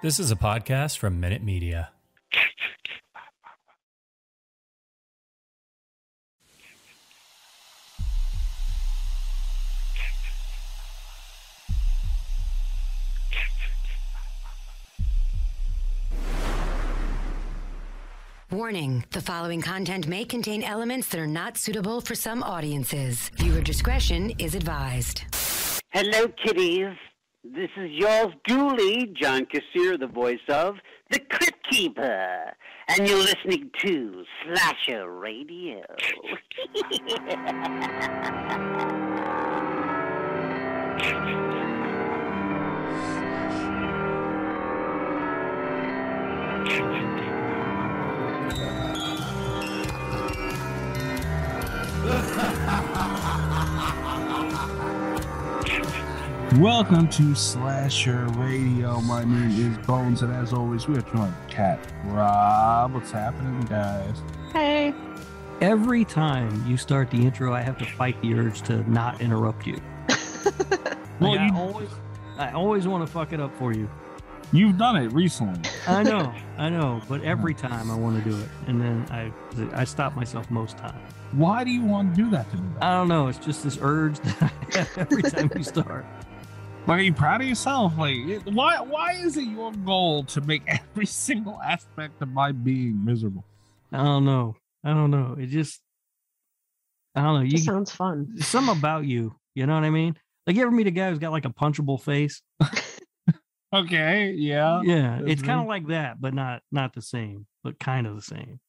This is a podcast from Minute Media. Warning the following content may contain elements that are not suitable for some audiences. Viewer discretion is advised. Hello, kiddies. This is yours duly, John Kassir, the voice of The Crypt Keeper. And you're listening to Slasher Radio. Welcome to Slasher Radio. My name is Bones, and as always, we are joined by Cat Rob. What's happening, guys? Hey. Every time you start the intro, I have to fight the urge to not interrupt you. Well, Like, you- I always, I always want to fuck it up for you. You've done it recently. I know, I know, but every time I want to do it, and then I, I stop myself most times. Why do you want to do that to me? I don't know. It's just this urge that I have every time you start. Like, are you proud of yourself? Like, it- why? Why is it your goal to make every single aspect of my being miserable? I don't know. I don't know. It just, I don't know. You Just sounds fun. some about you. You know what I mean? Like you ever meet a guy who's got like a punchable face? Okay, yeah, Yeah, that's it's kind of like that, but not not the same, but kind of the same.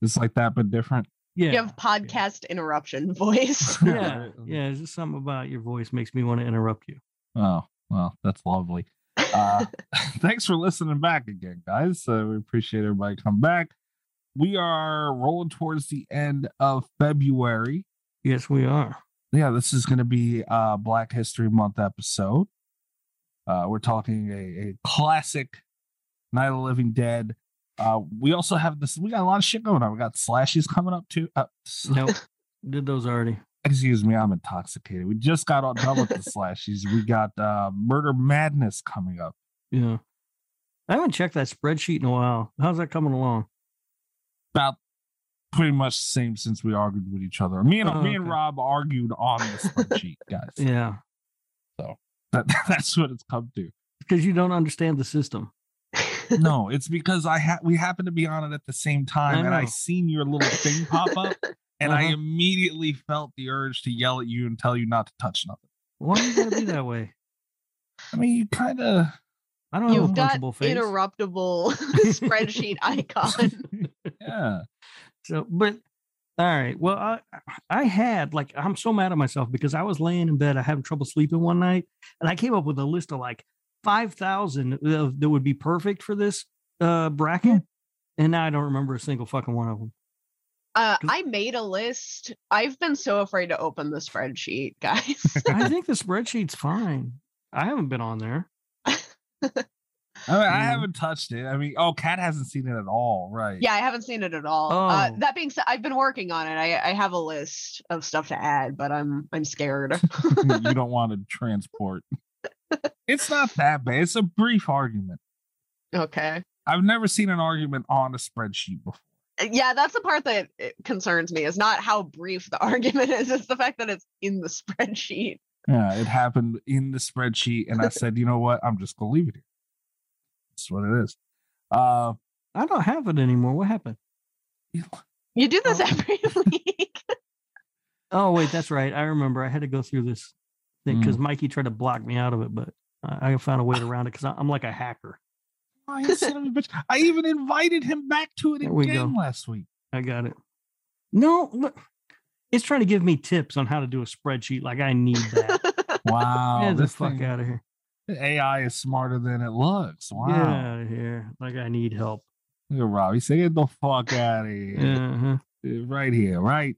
it's like that, but different. Yeah. You have podcast interruption voice. yeah, yeah. It's just something about your voice makes me want to interrupt you. Oh, well, that's lovely. Uh, thanks for listening back again, guys. Uh, we appreciate everybody come back. We are rolling towards the end of February. Yes, we are. Yeah, this is going to be a Black History Month episode. Uh, we're talking a, a classic Night of the Living Dead. Uh, we also have this. We got a lot of shit going on. We got slashes coming up too. Uh, Nope, did those already. Excuse me, I'm intoxicated. We just got on done with the slashes. We got uh, Murder Madness coming up. Yeah, I haven't checked that spreadsheet in a while. How's that coming along? about pretty much the same since we argued with each other. Me and Oh, me and. Rob argued on the spreadsheet, guys. Yeah, That, that's what it's come to. because you don't understand the system. No, it's because I ha- we happen to be on it at the same time, I and I seen your little thing pop up, and I Uh-huh. immediately felt the urge to yell at you and tell you not to touch nothing. Why you gotta be that way? I mean, you kind of I don't have a You've got punchable face. interruptible spreadsheet icon. yeah. So, but all right. Well, I I had like I'm so mad at myself because I was laying in bed, I having trouble sleeping one night, and I came up with a list of like five thousand that would be perfect for this uh bracket, and now I don't remember a single fucking one of them. Uh, I made a list. I've been so afraid to open the spreadsheet, guys. I think the spreadsheet's fine. I haven't been on there. I mean, I haven't touched it. I mean, oh, Kat hasn't seen it at all, right? yeah, I haven't seen it at all. Uh, Oh. that being said, I've been working on it. I, I have a list of stuff to add, but I'm I'm scared. you don't want to transport. it's not that bad. It's a brief argument. okay. I've never seen an argument on a spreadsheet before. Yeah, that's the part that it concerns me. Is not how brief the argument is. It's the fact that it's in the spreadsheet. Yeah, it happened in the spreadsheet, and I said, you know what? I'm just gonna leave it here. That's what it is. Uh, I don't have it anymore. What happened? You do this Oh. every week. Oh wait, that's right. I remember. I had to go through this thing Mm. because Mikey tried to block me out of it, but I, I found a way around it because I'm like a hacker. You son of a bitch. I even invited him back to it There again go. last week. I got it. No, look, it's trying to give me tips on how to do a spreadsheet. Like I need that. Wow, Get the this fuck thing- out of here. AI is smarter than it looks. Wow. Get out of here. Like I need help. Look at Robbie. Say get the fuck out of here. Uh-huh. Right here, right?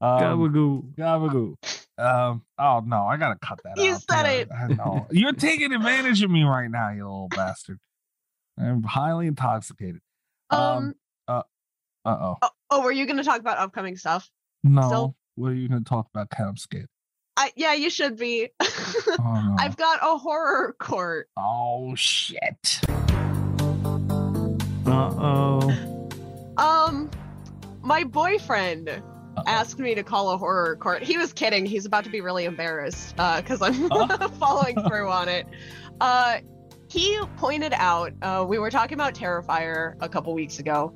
Um, Gabagoo. Gabagoo. Um, oh no, I gotta cut that You out. said there. it. I know. You're taking advantage of me right now, you little bastard. I'm highly intoxicated. Um. um uh. Uh oh. Oh, were you going to talk about upcoming stuff? No. So, what are you going to talk about? Camscape. I yeah, you should be. oh, no. I've got a horror court. Oh shit. Uh oh. Um, my boyfriend Uh-oh. asked me to call a horror court. He was kidding. He's about to be really embarrassed because uh, I'm uh-huh. following through on it. Uh, he pointed out uh, we were talking about Terrifier a couple weeks ago,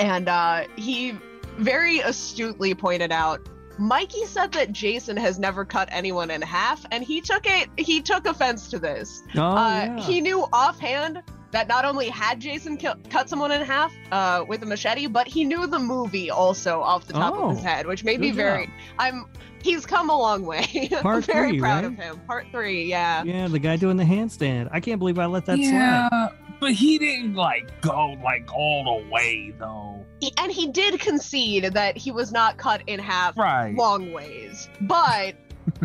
and uh, he very astutely pointed out. Mikey said that Jason has never cut anyone in half, and he took it. He took offense to this. Oh, uh, yeah. He knew offhand that not only had Jason ki- cut someone in half uh, with a machete, but he knew the movie also off the top of his Oh, head, which made me good very. job. I'm. He's come a long way. I'm Part very three, proud right? of him. Part three, yeah. yeah, the guy doing the handstand. I can't believe I let that yeah, slide. but he didn't like go like all the way though. He- and he did concede that he was not cut in half Right. long ways, but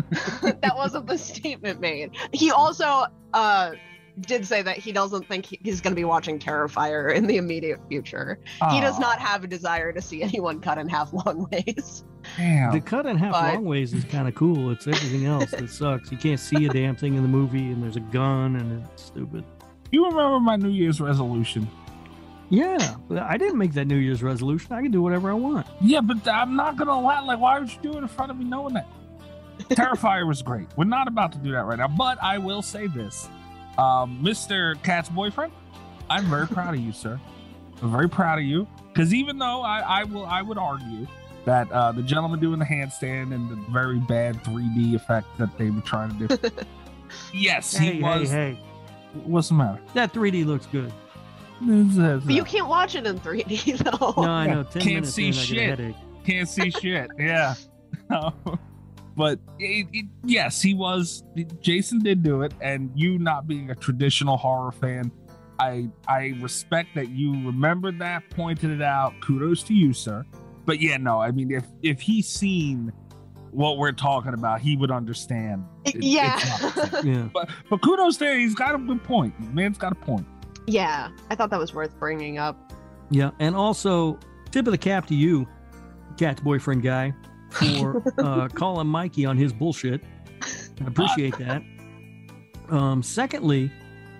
that wasn't the statement made. He also uh, did say that he doesn't think he's going to be watching Terrifier in the immediate future. He does not have a desire to see anyone cut in half long ways. Damn. The cut in half But- long ways is kind of cool. It's everything else that sucks. You can't see a damn thing in the movie, and there's a gun, and it's stupid. you remember my New Year's resolution? Yeah, I didn't make that New Year's resolution. I can do whatever I want. Yeah, but I'm not gonna lie. Like, why would you do it in front of me knowing that? Terrifier was great. We're not about to do that right now, but I will say this, um, Mr. Cat's boyfriend. I'm very proud of you, sir. I'm very proud of you because even though I, I will, I would argue that uh, the gentleman doing the handstand and the very bad 3D effect that they were trying to do. yes, he was. hey, hey! What's the matter? That 3D looks good. But you can't watch it in 3D though. No, I know. Ten can't minutes see in, I get a shit. headache. can't see shit. Yeah. but it, it, yes, he was. Jason did do it, and you not being a traditional horror fan, I I respect that you remembered that, pointed it out. Kudos to you, sir. But yeah, no, I mean, if if he's seen what we're talking about, he would understand. It- yeah. not the same. Yeah. but but kudos there. He's got a good point. Man's got a point. yeah. I thought that was worth bringing up. Yeah, and also tip of the cap to you, Cat's boyfriend guy, for uh, calling Mikey on his bullshit. I appreciate that. Um, secondly,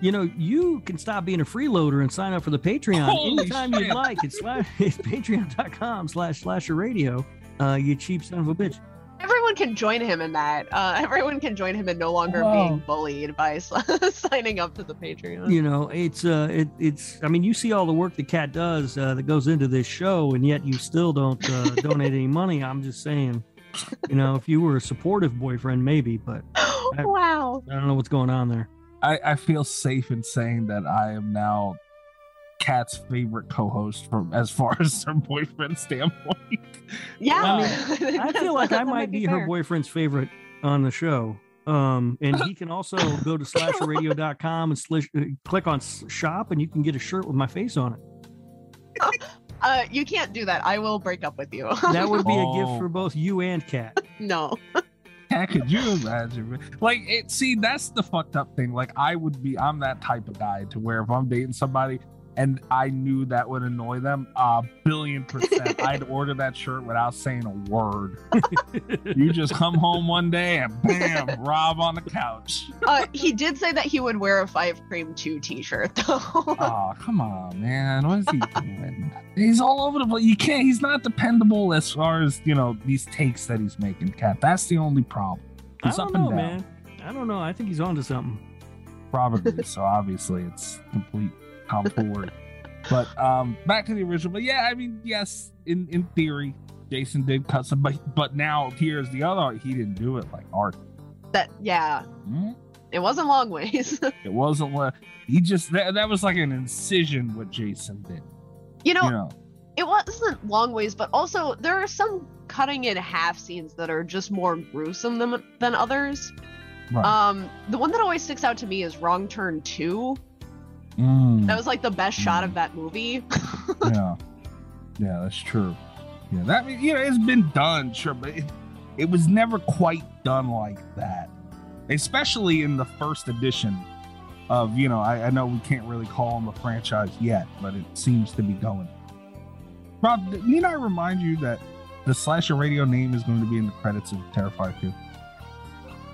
you know you can stop being a freeloader and sign up for the Patreon Holy anytime shit. you'd like. It's, slash, it's patreon.com slash slasher radio. Uh, you cheap son of a bitch. Everyone can join him in that. Uh, everyone can join him in no longer Whoa. being bullied by signing up to the Patreon. You know, it's uh, it, it's. I mean, you see all the work the cat does uh, that goes into this show, and yet you still don't uh, donate any money. I'm just saying, you know, if you were a supportive boyfriend, maybe, but wow. I don't know what's going on there. I, I feel safe in saying that I am now Kat's favorite co-host from as far as her boyfriend standpoint. Yeah. I feel like I might be her boyfriend's favorite on the show. Um, and he can also go to slasherradio.com and slish, uh, click on shop, and you can get a shirt with my face on it. Uh, you can't do that. I will break up with you. That would be a Oh. gift for both you and Kat. no. Kat, could you imagine? Like, it, see, that's the fucked up thing. Like, I would be, I'm that type of guy to where if I'm dating somebody and I knew that would annoy them, a billion percent, I'd order that shirt without saying a word. you just come home one day and bam, Rob on the couch. Uh, he did say that he would wear a Five Cream 2 t shirt, though. Oh, come on, man. What is he doing? He's all over the place. You can't, he's not dependable as far as, you know, these takes that he's making, Kat. That's the only problem. I He's don't up know, and down. man. I don't know. I think he's onto something. Probably. so obviously it's complete tomfoolery. but um back to the original. But yeah, I mean, yes, in in theory, Jason did cut some, but but now here's the other. He didn't do it like art. that, yeah. Hmm? It wasn't long ways. It wasn't what he just that, that was like an incision what Jason did. you know, You know, it wasn't long ways, but also there are some cutting in half scenes that are just more gruesome than, than others. right? Um, the one that always sticks out to me is Wrong Turn 2. Mm, That was like the best shot of that movie. yeah, yeah, that's true. Yeah, that you know it's been done, sure, but it, it was never quite done like that. Especially in the first edition of you know, I, I know we can't really call them a franchise yet, but it seems to be going. Rob, need I remind you that the slasher radio name is going to be in the credits of Terrifier 2?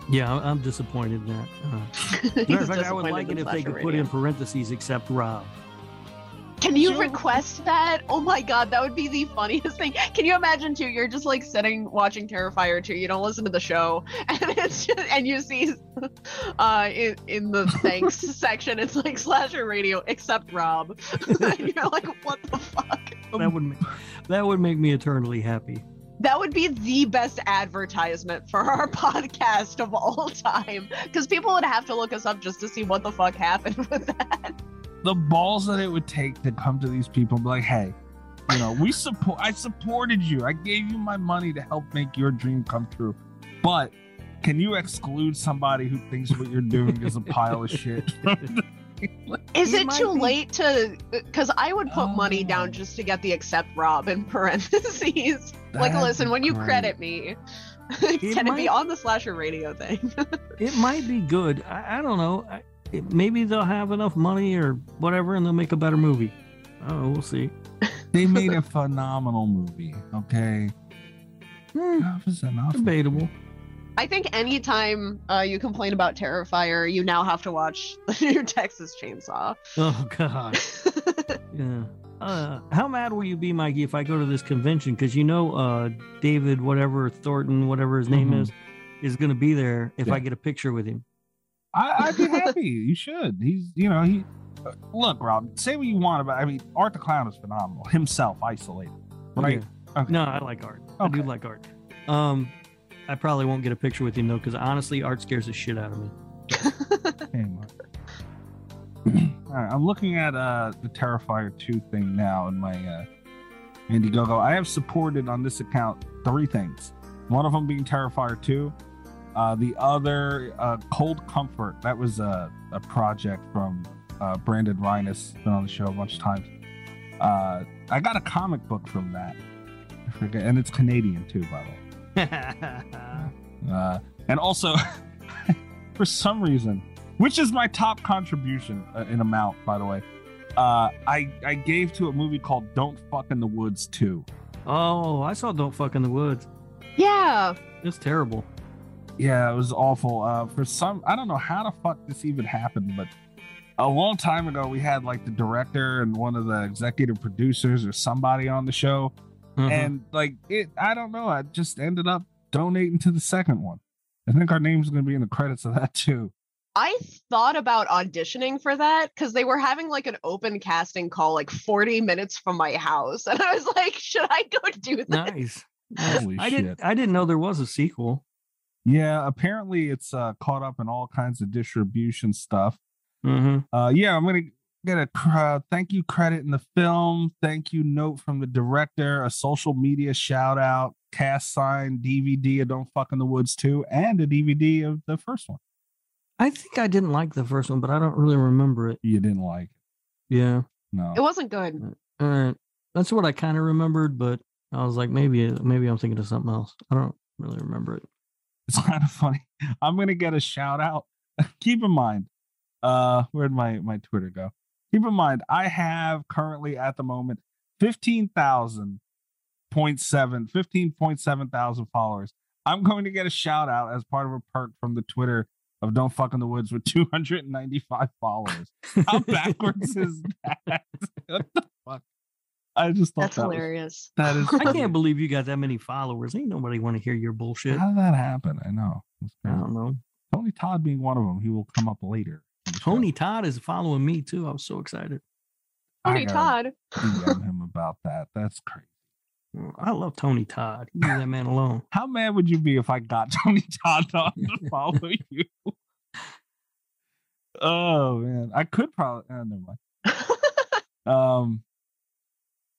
Yeah, I'm- I'm disappointed in that. Uh, matter of fact, I would like it if they Slasher could put Radio. in parentheses except Rob. Can you request that? Oh my god, that would be the funniest thing. Can you imagine too? You're just like sitting watching Terrifier 2. You don't listen to the show, and it's just, and you see, uh, in, in the thanks section, it's like slasher radio except Rob. and you're like, what the fuck? That would make, that would make me eternally happy. That would be the best advertisement for our podcast of all time, because people would have to look us up just to see what the fuck happened with that. the balls that it would take to come to these people and be like, hey, you know, we support I supported you. I gave you my money to help make your dream come true. But can you exclude somebody who thinks what you're doing is a pile of shit? Is It it, too be- late to? Because I would put money Oh. down just to get the accept Rob in parentheses. like, listen, when you great. credit me, can it be on the slasher radio thing? It might be good. I, I don't know. I, it, maybe they'll have enough money or whatever, and they'll make a better movie. Oh, we'll see. They made a phenomenal movie. Okay. Hmm, Enough is enough. debatable. I think anytime uh, you complain about Terrifier, you now have to watch the new Texas Chainsaw. Oh God. Yeah. Uh, how mad will you be, Mikey, if I go to this convention? Because you know, uh, David, whatever Thornton, whatever his name Mhm. is, is going to be there if I get a picture with him. I, I'd be happy. You should. He's, you know, he. uh, Look, Rob. Say what you want about. I mean, Art the Clown is phenomenal. Himself, isolated. Right. Yeah. Okay. No, I like art. I do like art. Um, I probably won't get a picture with him though, because honestly, art scares the shit out of me. All right, I'm looking at uh the Terrifier 2 thing now in my uh Indiegogo. I have supported on this account three things. One of them being Terrifier 2. Uh, the other, uh, Cold Comfort. That was a, a project from uh, Brandon Reines. Been on the show a bunch of times. Uh, I got a comic book from that. I forget, and it's Canadian too, by the way. Uh, and also, for some reason, which is my top contribution uh, in amount, by the way, uh, I I gave to a movie called Don't Fuck in the Woods 2. oh, I saw Don't Fuck in the Woods. yeah, It's terrible. Yeah, it was awful. Uh, for some, I don't know how the fuck this even happened, but a long time ago, we had like the director and one of the executive producers or somebody on the show, Mhm. and like it, I don't know. I just ended up donating to the second one. I think our name's going to be in the credits of that too. I thought about auditioning for that because they were having like an open casting call like 40 minutes from my house, and I was like, should I go do this? nice. Nice. Holy I shit. didn't. I didn't know there was a sequel. Yeah, apparently it's uh, caught up in all kinds of distribution stuff. hmm Uh, yeah, I'm gonna get a uh, thank you credit in the film, thank you note from the director, a social media shout out, cast sign, DVD of Don't Fuck in the Woods 2, and a DVD of the first one. I think I didn't like the first one, but I don't really remember it. You didn't like it. Yeah. No. It wasn't good. All right. That's what I kind of remembered, but I was like, maybe, maybe I'm thinking of something else. I don't really remember it. It's kind of funny. I'm gonna get a shout out. Keep in mind, uh, where'd my my Twitter go? Keep in mind, I have currently at the moment 15,000 point seven, 15.7 thousand followers. I'm going to get a shout out as part of a perk from the Twitter of Don't Fuck in the Woods with 295 followers. How backwards is that? what the fuck? I just thought That's that was- hilarious. that is. I can't believe you got that many followers. Ain't nobody want to hear your bullshit. How did that happen? I know. It's I don't know. Tony Todd being one of them. He will come up later. In the show. Tony Todd is following me too. I was so excited. Tony gotta Todd. DM him about that. That's crazy. I love Tony Todd. You leave that man alone. How mad would you be if I got Tony Todd on to follow you? Oh man, I could probably. Uh, never mind. Um,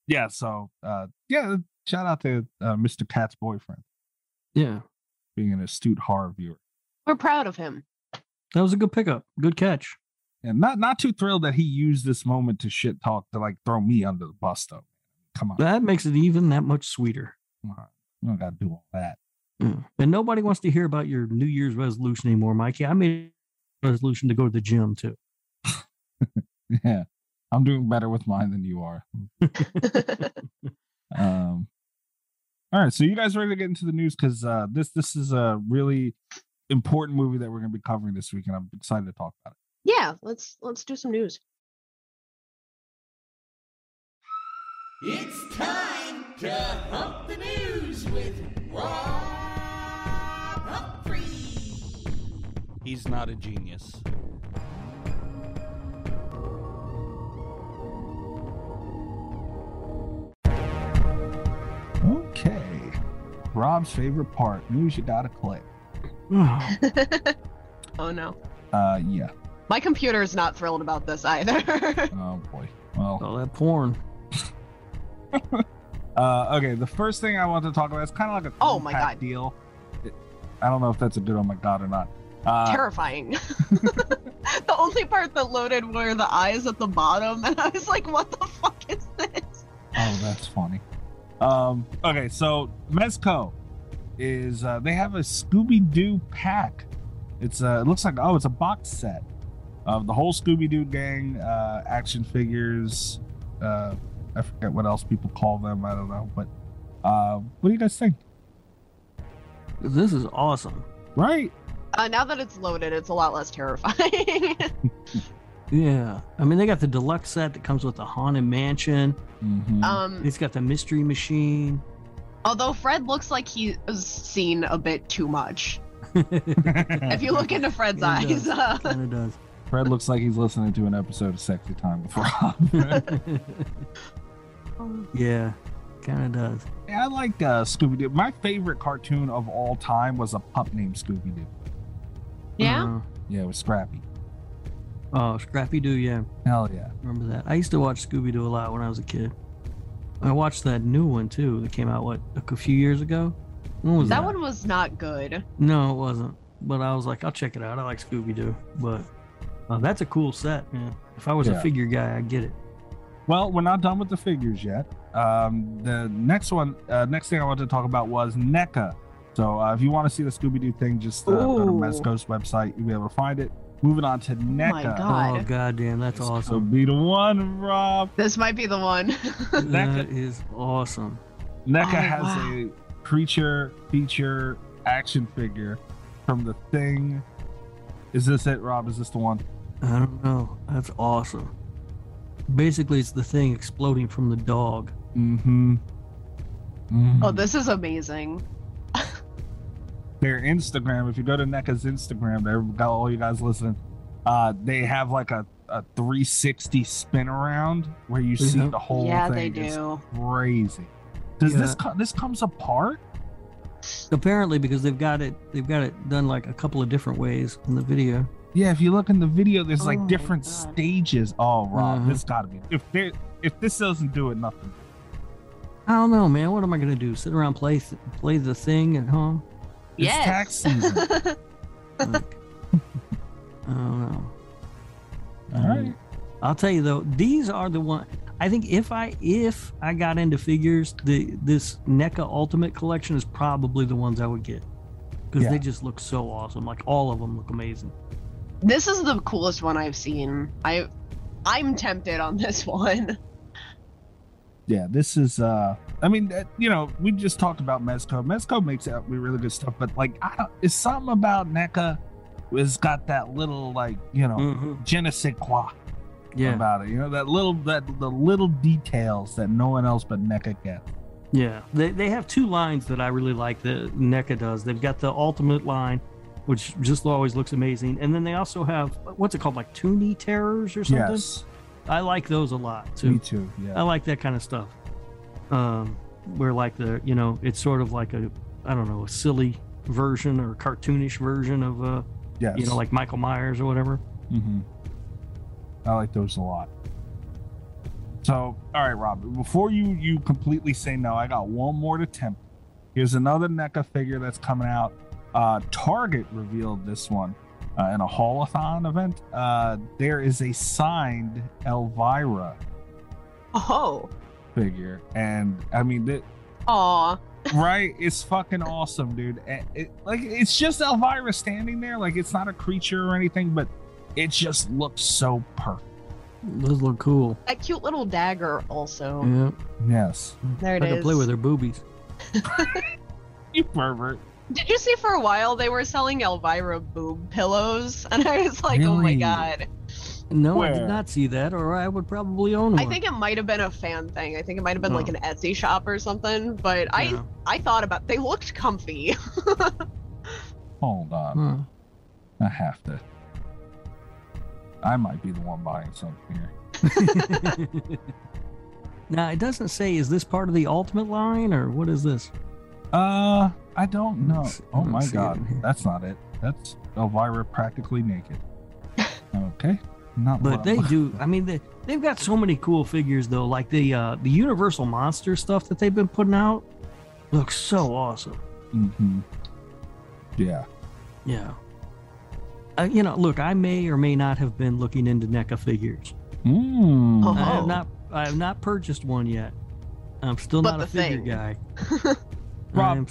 yeah. So, uh, yeah. Shout out to uh, Mr. Cat's boyfriend Yeah, being an astute horror viewer, We're proud of him. That was a good pickup. Good catch. and not not too thrilled that he used this moment to shit talk to like throw me under the bus though. Come on, That makes it even that much sweeter. on. don't got to do all that. Mm. And nobody wants to hear about your New Year's resolution anymore, Mikey. I made a resolution to go to the gym too. Yeah, I'm doing better with mine than you are. Um, all right, so you guys ready to get into the news? Because uh, this this is a really important movie that we're going to be covering this week, and I'm excited to talk about it. Yeah, let's let's do some news. It's time to hump the news with Rob Humphrey. He's not a genius. Okay. Rob's favorite part news you gotta click. oh no. Uh, yeah. My computer is not thrilled about this either. Oh boy. Well, All that porn. uh, okay. The first thing I want to talk about is kind of like a Oh my God. deal. It- I don't know if that's a good oh my god or not. Uh, Terrifying. the only part that loaded were the eyes at the bottom, and I was like, what the fuck is this? Oh, that's funny. Um, okay, so Mezco is uh, they have a Scooby Doo pack. It's uh, it looks like oh, it's a box set of the whole Scooby Doo gang, uh, action figures. Uh, I forget what else people call them. I don't know, but uh, what do you guys think? This is awesome. Right? Uh, now that it's loaded, it's a lot less terrifying. Yeah. I mean, they got the deluxe set that comes with the Haunted Mansion. Mhm. um, It's got the Mystery Machine. Although Fred looks like he's seen a bit too much. If you look into Fred's Yeah, he eyes, does. uh, kind of does. Fred looks like he's listening to an episode of Sexy Time with Rob. yeah, kind of does. Yeah, I like uh, Scooby Doo. My favorite cartoon of all time was a pup named Scooby Doo. yeah. Uh, Yeah, it was Scrappy. oh, Scrappy Doo. Yeah, Hell yeah. remember that? I used to watch Scooby Doo a lot when I was a kid. I watched that new one too that came out what a few years ago. When was that? That one was not good. No, it wasn't. But I was like, I'll check it out. I like Scooby Doo. But uh, that's a cool set, man. If I was Yeah. a figure guy, I'd get it. Well, we're not done with the figures yet. Um, the next one, uh, next thing I wanted to talk about was NECA. So uh, if you want to see the Scooby Doo thing, just uh, go to Ooh. Mezco's website. You'll be able to find it. Moving on to NECA. my God. Oh goddamn, that's This awesome. could be the one, Rob. This might be the one. That is awesome. NECA Oh, has wow. a creature feature action figure from the thing. Is this it, Rob? Is this the one? I don't know. That's awesome. Basically, it's the thing exploding from the dog. Mm-hmm. Mhm. oh, this is amazing. Their Instagram. If you go to NECA's Instagram, there got all you guys listening. Uh, they have like a, a 360 spin around where you see Mhm. the whole thing. yeah, they thing. It's do. crazy. Does this Yeah. co- this comes apart? Apparently, because they've got it, they've got it done like a couple of different ways in the video. Yeah, if you look in the video, there's Oh like different God. stages. Oh, Rob, Mhm. this gotta be. If there, if this doesn't do it, nothing. I don't know, man. What am I gonna do? Sit around play play the thing at home? It's Yes. tax season. Like, I don't know. all um, right. I'll tell you though, these are the one. I think if I if I got into figures, the this NECA Ultimate Collection is probably the ones I would get because Yeah. they just look so awesome. Like all of them look amazing. this is the coolest one I've seen. I, I'm tempted on this one. Yeah this is uh i mean uh, you know we just talked about mezco mezco makes out really good stuff but like i don't it's something about neca has got that little like you know Mhm. je ne sais quoi Yeah, about it you know that little that the little details that no one else but neca gets yeah. They they have two lines that I really like that NECA does. They've got the Ultimate line, which just always looks amazing, and then they also have what's it called, like Toony Terrors or something. yes I like those a lot too. me too Yeah. I like that kind of stuff. Um, where like the you know it's sort of like a I don't know a silly version or cartoonish version of uh yes you know like Michael Myers or whatever. Mm-hmm. i like those a lot so all right rob before you you completely say no i got one more to tempt here's another neca figure that's coming out uh target revealed this one uh, in a haulathon event uh there is a signed elvira Oh, figure and i mean it, aw. right it's fucking awesome dude And it, like it's just elvira standing there like it's not a creature or anything but it just looks so perfect Those look cool. That cute little dagger also. Yeah, yes There it I is. can play with her boobies. you pervert Did you see for a while they were selling Elvira boob pillows? And I was like, oh my god. No, I did not see that, or I would probably own one. I think it might have been a fan thing. I think it might have been like Oh. an Etsy shop or something. But I I thought about they looked comfy. hold on Huh. I have to. I might be the one buying something here. now it doesn't say is this part of the ultimate line or what is this? Uh, I don't know. Let's- Oh let's my god, that's not it. That's Elvira practically naked. Okay, not But they do. I mean, they they've got so many cool figures though. Like the uh the Universal Monster stuff that they've been putting out looks so awesome. Mhm. Yeah. Yeah. Uh, you know, look, I may or may not have been looking into NECA figures. Mm. Oh. I have not. I have not purchased one yet. I'm still But not a figure thing. guy. Rob,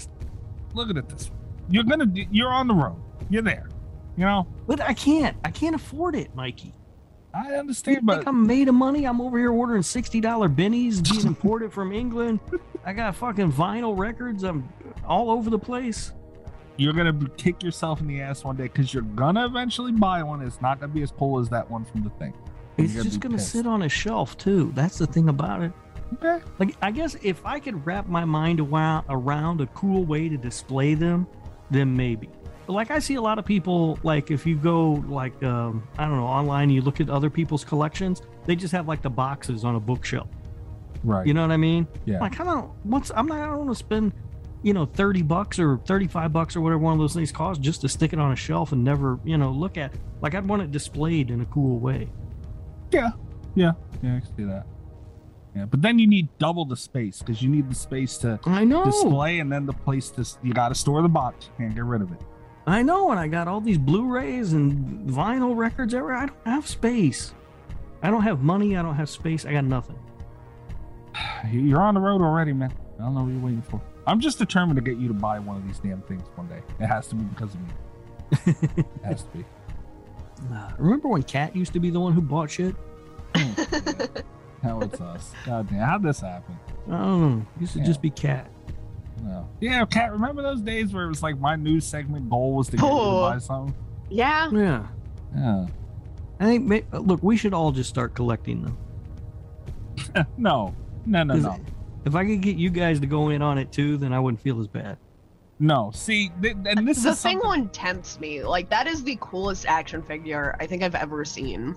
Look at it this. way. You're gonna. You're on the road. You're there. You know. but I can't. I can't afford it, Mikey. I You understand, think but I'm made of money? I'm over here ordering sixty dollar bennies being imported from England. I got fucking vinyl records. I'm all over the place. you're gonna kick yourself in the ass one day because you're gonna eventually buy one. It's not gonna be as cool as that one from the thing. It's You're just gonna pissed. sit on a shelf too. That's the thing about it. Okay. Like I guess if I could wrap my mind around around a cool way to display them, then maybe. But like I see a lot of people like if you go like um, I don't know online, and you look at other people's collections, they just have like the boxes on a bookshelf. Right. You know what I mean? Yeah. Like I don't. Once I'm not. I don't want to spend, you know, thirty bucks or thirty five bucks or whatever one of those things costs just to stick it on a shelf and never, you know, look at. Like I'd want it displayed in a cool way. Yeah. Yeah. Yeah. I can see that. Yeah. But then you need double the space because you need the space to I know. display and then the place to. You got to store the box. You can't get rid of it. I know, and I got all these Blu-rays and vinyl records everywhere. I don't have space. I don't have money. I don't have space. I got nothing. You- You're on the road already, man. I don't know what you're waiting for. I'm just determined to get you to buy one of these damn things one day. It has to be because of me. It has to be. Nah, remember when Cat used to be the one who bought shit? Hell, it's us. God damn, how'd this happen? I don't know. It used to Yeah. just be Cat. No. Yeah, Cat. Remember those days where it was like my news segment goal was to get you to Oh. buy something? Yeah. Yeah. Yeah. I think. ma- uh, Look, we should all just start collecting them. no. No. No. 'Cause No. If I could get you guys to go in on it too, then I wouldn't feel as bad. No. See, th- and this the is thing something- one tempts me. Like that is the coolest action figure I think I've ever seen.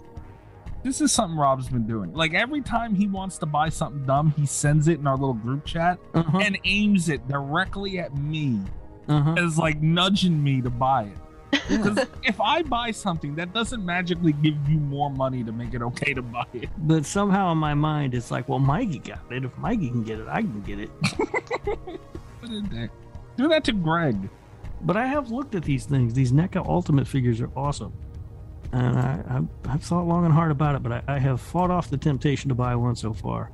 This is something Rob's been doing. Like every time he wants to buy something dumb, he sends it in our little group chat Uh-huh. and aims it directly at me Uh-huh. as like nudging me to buy it. Because if I buy something, that doesn't magically give you more money to make it okay to buy it. But somehow in my mind, it's like, well, Mikey got it. If Mikey can get it, I can get it. What a dick. Do that to Greg. But I have looked at these things. These NECA Ultimate figures are awesome. And I, I, I've thought long and hard about it, but I, I have fought off the temptation to buy one so far.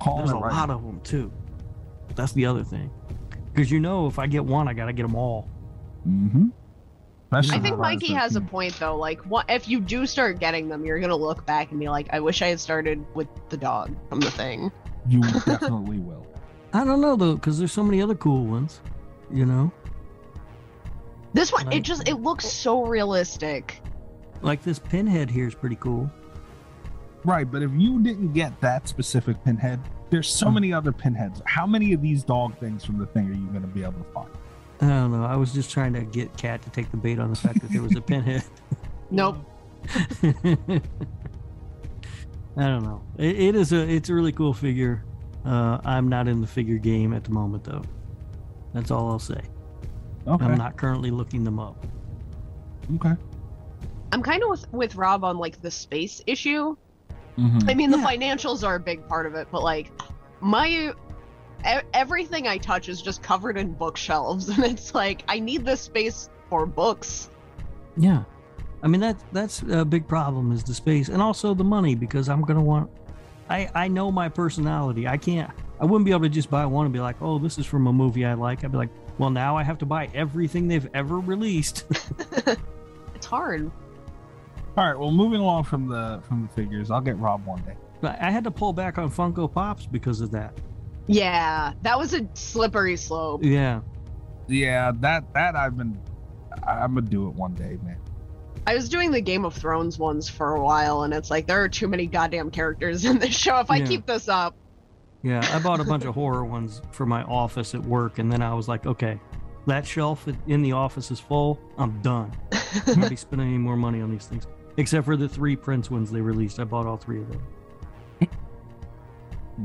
Calling There's it a right. lot of them, too. That's the other thing. Because you know, if I get one, I got to get them all. Mm-hmm. I think Mikey has a point though. Like, what if you do start getting them, you're gonna look back and be like, "I wish I had started with the dog from the thing." You definitely will. I don't know, though, because there's so many other cool ones, you know? This one, Like- it just it looks so realistic. Like this pinhead here is pretty cool. Right, but if you didn't get that specific pinhead, there's so Hmm. many other pinheads. How many of these dog things from the thing are you going to be able to find? I don't know. I was just trying to get Cat to take the bait on the fact that there was a pinhead. Nope. I don't know. It, it is a it's a really cool figure. Uh, I'm not in the figure game at the moment though. That's all I'll say. Okay. I'm not currently looking them up. Okay. I'm kind of with with Rob on like the space issue. Mhm. I mean, the Yeah. financials are a big part of it, but like my e- everything I touch is just covered in bookshelves, and it's like I need this space for books. Yeah. I mean that that's a big problem is the space and also the money because I'm gonna want I I know my personality. I can't I wouldn't be able to just buy one and be like, oh, this is from a movie I like. I'd be like, well, now I have to buy everything they've ever released. It's hard. All right. Well, moving along from the from the figures, I'll get Rob one day. but I had to pull back on Funko Pops because of that. Yeah, that was a slippery slope. Yeah. Yeah, that that I've been. I'm gonna do it one day, man. I was doing the Game of Thrones ones for a while, and it's like there are too many goddamn characters in this show. If I Yeah. keep this up, Yeah, I bought a bunch of horror ones for my office at work, and then I was like, okay, that shelf in the office is full, I'm done. I'm not be spending any more money on these things. Except for the three Prince ones they released. I bought all three of them.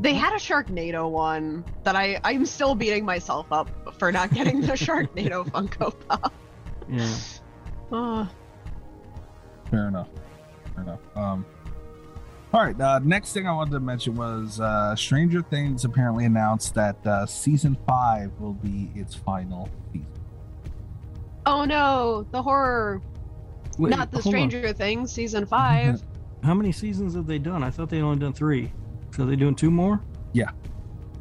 They had a Sharknado one that I I'm still beating myself up for not getting the Sharknado Funko Pop. Yeah. Uh, Fair enough. Fair enough. Um, all right. Uh, next thing I wanted to mention was uh, Stranger Things apparently announced that uh, season five will be its final season. oh no, the horror, Wait, not the hold on. Stranger Things season five. How many seasons have they done? I thought they'd only done three. So they doing two more? Yeah.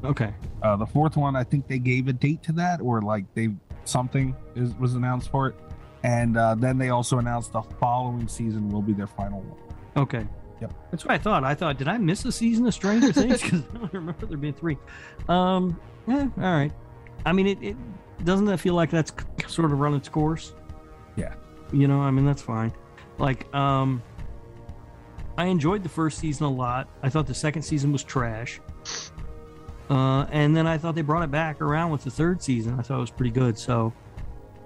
Okay. Uh, the fourth one, I think they gave a date to that, or like they something is, was announced for it, and uh, then they also announced the following season will be their final one. Okay. Yep. That's what I thought. I thought, did I miss a season of Stranger Things? Because I don't remember there being three. Um, yeah, all right. I mean, it, it doesn't that feel like that's sort of run its course? You know, I mean, that's fine. Like, um, I enjoyed the first season a lot. I thought the second season was trash. Uh, and then I thought they brought it back around with the third season. I thought it was pretty good. So,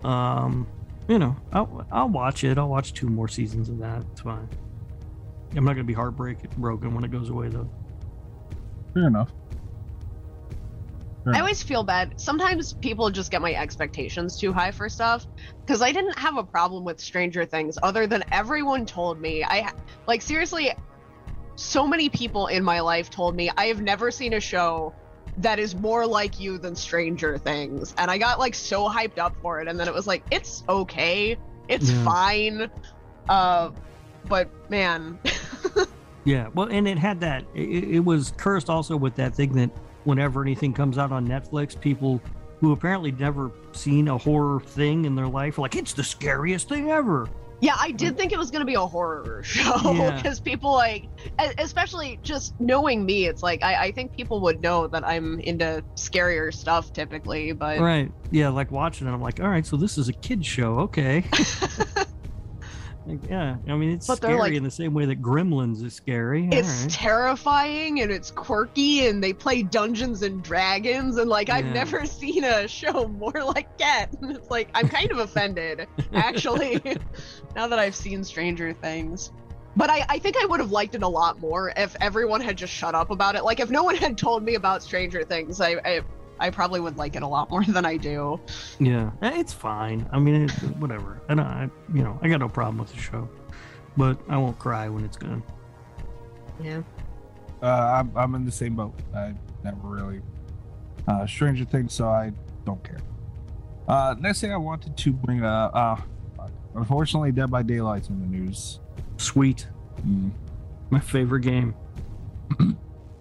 um, you know, I'll, I'll watch it. I'll watch two more seasons of that. It's fine. I'm not gonna be heartbroken broken when it goes away though. Fair enough. I always feel bad. Sometimes people just get my expectations too high for stuff because I didn't have a problem with Stranger Things other than everyone told me. I like seriously so many people in my life told me I have never seen a show that is more like you than Stranger Things. And I got like so hyped up for it and then it was like it's okay. It's Yeah. fine. Uh but man, Yeah, well, and it had that. It, it was cursed also with that thing that whenever anything comes out on Netflix, people who apparently never seen a horror thing in their life are like, it's the scariest thing ever. Yeah, I did think it was gonna be a horror show Yeah. because people like, especially just knowing me, it's like I, I think people would know that I'm into scarier stuff typically, but Right. Yeah, like watching it, I'm like, all right, so this is a kid show. Okay. Yeah, I mean, it's scary like- in the same way that Gremlins is scary. It's right. terrifying and it's quirky and they play Dungeons and Dragons and like I've never seen a show more like that. And it's like I'm kind of offended actually now that I've seen Stranger Things. But I, I think I would have liked it a lot more if everyone had just shut up about it. Like if no one had told me about Stranger Things, I I, I probably would like it a lot more than I do. Yeah, eh, it's fine. I mean, it, whatever. I don't, I, you know, I got no problem with the show, but I won't cry when it's gone. Yeah. Uh, I'm, I'm in the same boat. I never really uh, Stranger Things, so I don't care. Uh, next thing I wanted to bring up, uh, unfortunately, Dead by Daylight's in the news. Sweet, Mm, my favorite game.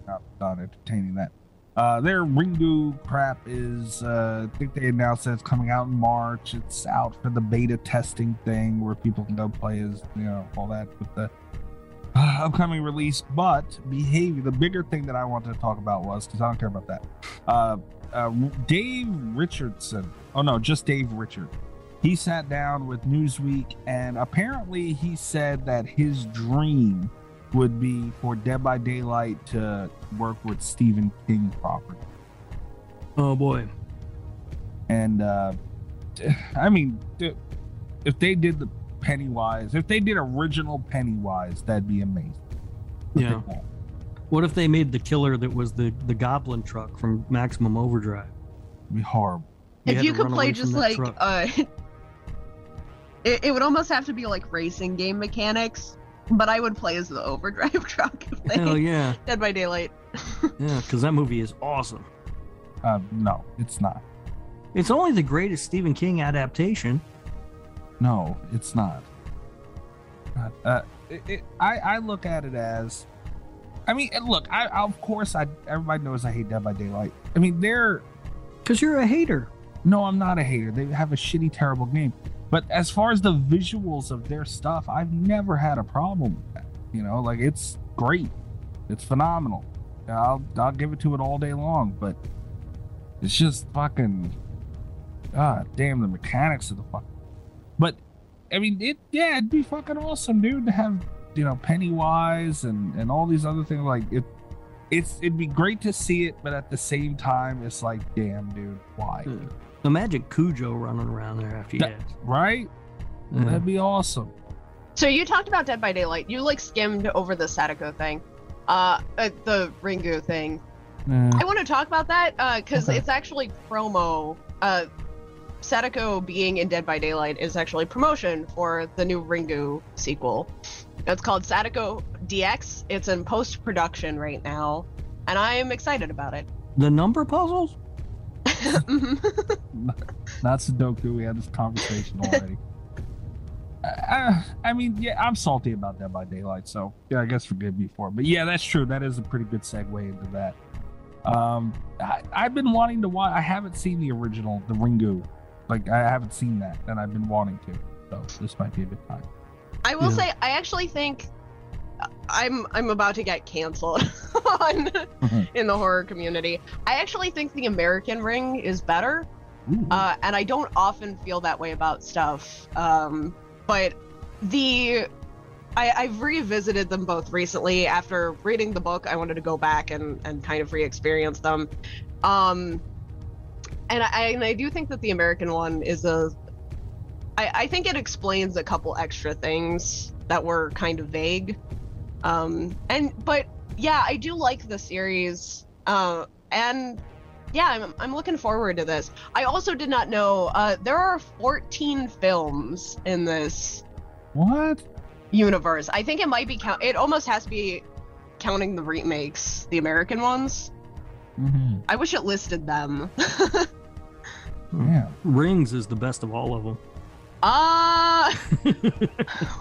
not, not entertaining that. Uh, their Ringu crap is, uh, I think they announced that it's coming out in March. It's out for the beta testing thing where people can go play as, you know, all that with the uh, upcoming release. But behavior, the bigger thing that I wanted to talk about was, because I don't care about that, uh, uh, Dave Richardson. Oh, no, just Dave Richard. He sat down with Newsweek and apparently he said that his dream would be for Dead by Daylight to work with Stephen King property. Oh boy, And uh I mean, if they did the Pennywise, if they did original Pennywise, that'd be amazing. Yeah. what if they made the killer that was the the Goblin truck from Maximum Overdrive? It'd be horrible. We if you could play just like truck. uh it, it would almost have to be like racing game mechanics but i would play as the overdrive truck if they Hell yeah, dead by daylight yeah, because that movie is awesome. Uh, no, it's not. It's only the greatest Stephen King adaptation. No, it's not. Uh, uh, it, it, I I look at it as, I mean, look, I, I of course I everybody knows I hate Dead by Daylight. I mean, they're Because you're a hater. No, I'm not a hater. They have a shitty, terrible game. But as far as the visuals of their stuff, I've never had a problem with that. You know, like it's great. It's phenomenal. I'll I'll give it to it all day long, but it's just fucking God damn the mechanics of the fuck. But I mean it yeah, it'd be fucking awesome, dude, to have, you know, Pennywise and and all these other things like it it's it'd be great to see it, but at the same time it's like, damn dude, why? Hmm. Imagine Cujo running around there after That- Yes. Right? Yeah. That'd be awesome. So you talked about Dead by Daylight. You like skimmed over the Sadako thing, uh, uh the Ringu thing. I want to talk about that because Okay. it's actually promo. Uh, Sadako being in Dead by Daylight is actually promotion for the new Ringu sequel. It's called Sadako DX. It's in post production right now, and I am excited about it. The number puzzles? Not Sudoku. We had this conversation already. Uh, I mean, yeah, I'm salty about that by daylight, so yeah, I guess forgive me for it. But yeah, that's true. That is a pretty good segue into that. Um, I, I've been wanting to watch. I haven't seen the original, the Ringu. Like I haven't seen that, and I've been wanting to. So this might be a good time. I will Yeah. say, I actually think I'm I'm about to get canceled on in the horror community. I actually think the American Ring is better. Uh, and I don't often feel that way about stuff. Um, but the I, I've revisited them both recently after reading the book. I wanted to go back and, and kind of re-experience them. Um, and I and I do think that the American one is a. I, I think it explains a couple extra things that were kind of vague. Um, and but yeah, I do like the series. Uh, and yeah, I'm, I'm looking forward to this. I also did not know uh, there are 14 films in this what? universe. I think it might be count. It almost has to be counting the remakes, the American ones. Mm-hmm. I wish it listed them. Yeah. Rings is the best of all of them. Ah,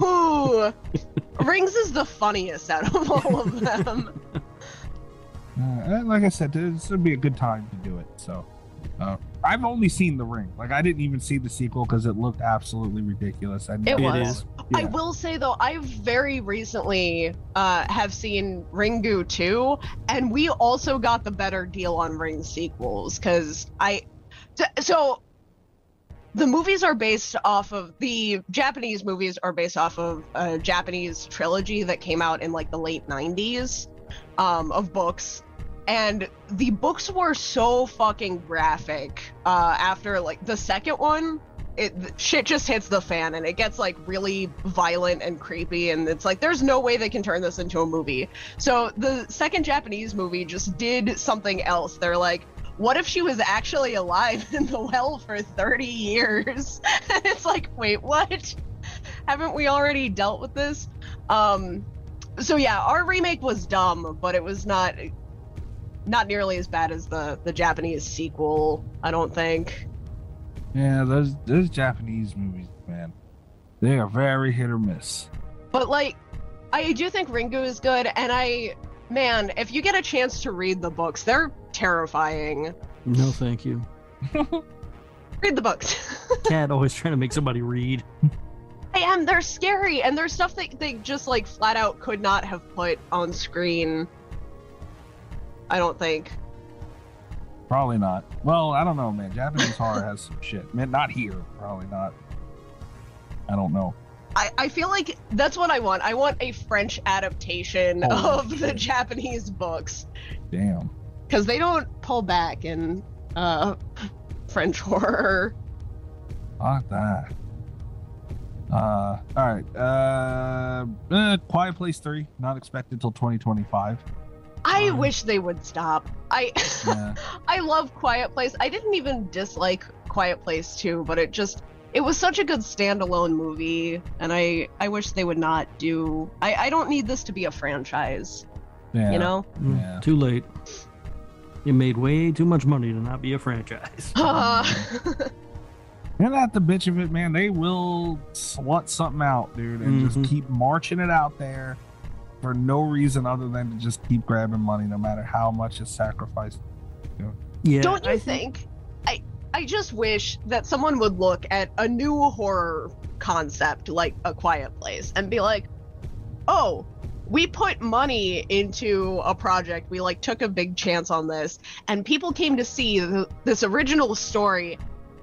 ooh, Rings is the funniest out of all of them. Uh, like I said, this would be a good time to do it. So, uh, I've only seen The Ring. Like, I didn't even see the sequel because it looked absolutely ridiculous. I It It was. is. I will say though, I very recently uh, have seen Ringu 2, and we also got the better deal on Ring sequels because I. So, so the movies are based off of the Japanese movies are based off of a Japanese trilogy that came out in like the late 90s um, of books. And the books were so fucking graphic. Uh, after like the second one, it shit just hits the fan and it gets like really violent and creepy and it's like there's no way they can turn this into a movie so the second japanese movie just did something else they're like what if she was actually alive in the well for 30 years? It's like wait what? Haven't we already dealt with this? Um so yeah our remake was dumb but it was not not nearly as bad as the the japanese sequel i don't think. Yeah, those those Japanese movies, man, they are very hit or miss. But like, I do think Ringu is good, and I, man, if you get a chance to read the books, they're terrifying. No, thank you. Read the books. Cat always trying to make somebody read. I am. They're scary, and there's stuff that they just like flat out could not have put on screen. I don't think. Probably not. Well, I don't know, man. Japanese horror has some shit. Man, not here. Probably not. I don't know. I, I feel like that's what I want. I want a French adaptation Holy of the. Japanese books Damn. Because they don't pull back in uh, French horror. Fuck that. Uh, all right. Uh, eh, Quiet Place Three not expected till 2025. I Um, wish they would stop. I Yeah. I love Quiet Place. I didn't even dislike Quiet Place 2, but it just it was such a good standalone movie and I I wish they would not do I I don't need this to be a franchise, yeah. you know? Mm, Yeah. Too late. You made way too much money to not be a franchise. And at the bitch of it, man, they will slut something out, dude, and Mhm. just keep marching it out there for no reason other than to just keep grabbing money, no matter how much is sacrificed. yeah. don't you I think I I just wish that someone would look at a new horror concept like A Quiet Place and be like, "Oh, we put money into a project. We like took a big chance on this, and people came to see the, this original story.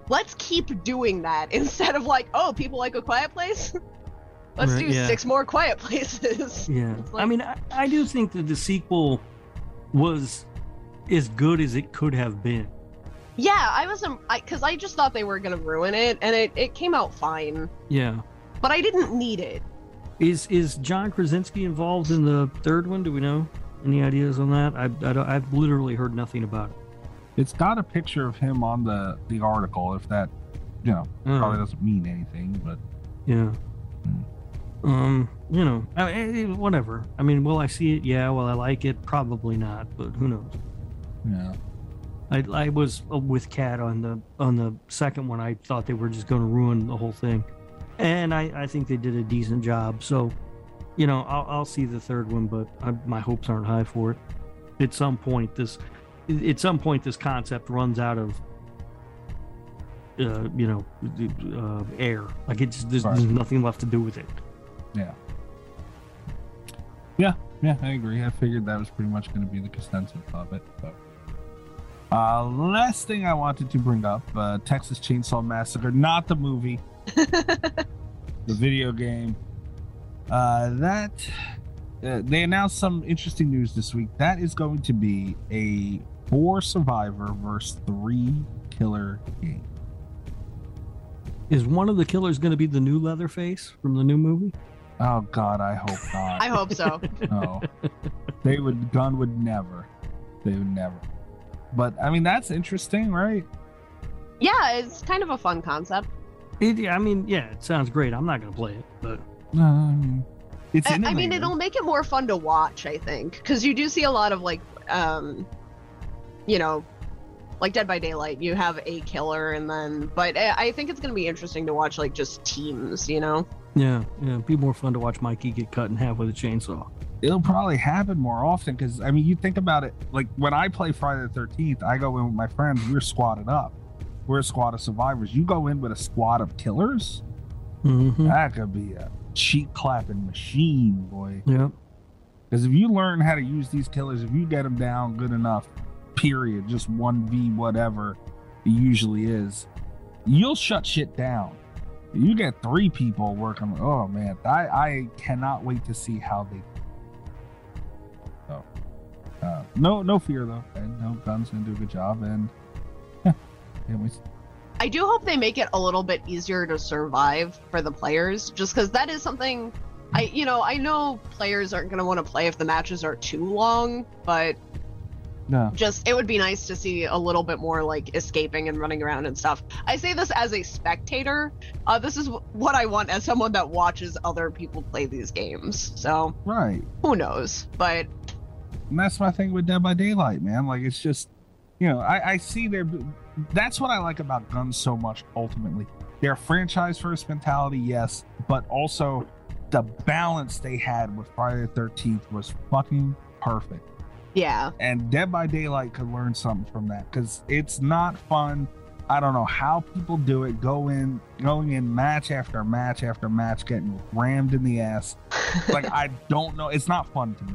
Let's keep doing that instead of like, oh, people like A Quiet Place. Let's Right, do yeah. six more Quiet Places. Yeah, It's I mean, I, I do think that the sequel was as good as it could have been. Yeah, I wasn't because um, I, just thought they were gonna ruin it, and it, it came out fine. Yeah. But I didn't need it. Is is John Krasinski involved in the third one? Do we know any ideas on that? I, I I've literally heard nothing about it. It's got a picture of him on the the article. If that, you know, Oh, probably doesn't mean anything, but yeah. Um, you know, I, I- whatever. I mean, will I see it? Yeah. Will I like it? Probably not. But who knows? yeah. I, I was uh, with Kat on the on the second one. I thought they were just going to ruin the whole thing, and I, I think they did a decent job. So, you know, I'll, I'll see the third one, but I, my hopes aren't high for it. At some point, this at some point this concept runs out of uh, you know uh, air. Like it's there's, Right. there's nothing left to do with it. Yeah. Yeah, yeah, I agree. I figured that was pretty much going to be the consensus of it. But uh, last thing I wanted to bring up: uh, Texas Chainsaw Massacre, not the movie, the video game. Uh, that uh, they announced some interesting news this week. That is going to be a four survivor versus three killer game. Is one of the killers going to be the new Leatherface from the new movie? Oh God, I hope not. I hope so. No, they would. Gun would never. They would never. But I mean, that's interesting, right? yeah, it's kind of a fun concept. It, I mean, yeah, it sounds great. I'm not going to play it, but No, I mean, it's I, I mean, it'll make it more fun to watch, I think, because you do see a lot of like, um, you know, like Dead by Daylight. You have a killer, and then, but I, I think it's gonna be interesting to watch like just teams, you know. yeah, yeah, it'd be more fun to watch Mikey get cut in half with a chainsaw. It'll probably happen more often because I mean, you think about it. Like when I play Friday the Thirteenth, I go in with my friends. We're squatted up. We're a squad of survivors. You go in with a squad of killers. Mm-hmm. That could be a cheek clapping machine, boy. Yeah, Because if you learn how to use these killers, if you get them down good enough, period, just one v whatever it usually is, you'll shut shit down. You get three people working. Oh man, I I cannot wait to see how they. So, uh, no no fear though, and no guns gonna do a good job, and can't. I do hope they make it a little bit easier to survive for the players, just because that is something. I you know I know players aren't gonna want to play if the matches are too long, but No, just it would be nice to see a little bit more like escaping and running around and stuff. I say this as a spectator. Uh, this is wh- what I want as someone that watches other people play these games. So right. who knows? But And that's my thing with Dead by Daylight, man. Like it's just, you know, I, I see their. That's what I like about guns so much. Ultimately, their franchise first mentality, yes, but also the balance they had with Friday the Thirteenth was fucking perfect. yeah, And Dead by Daylight could learn something from that because it's not fun. I don't know how people do it. Go in, going in match after match after match, getting rammed in the ass. Like I don't know. It's not fun to me.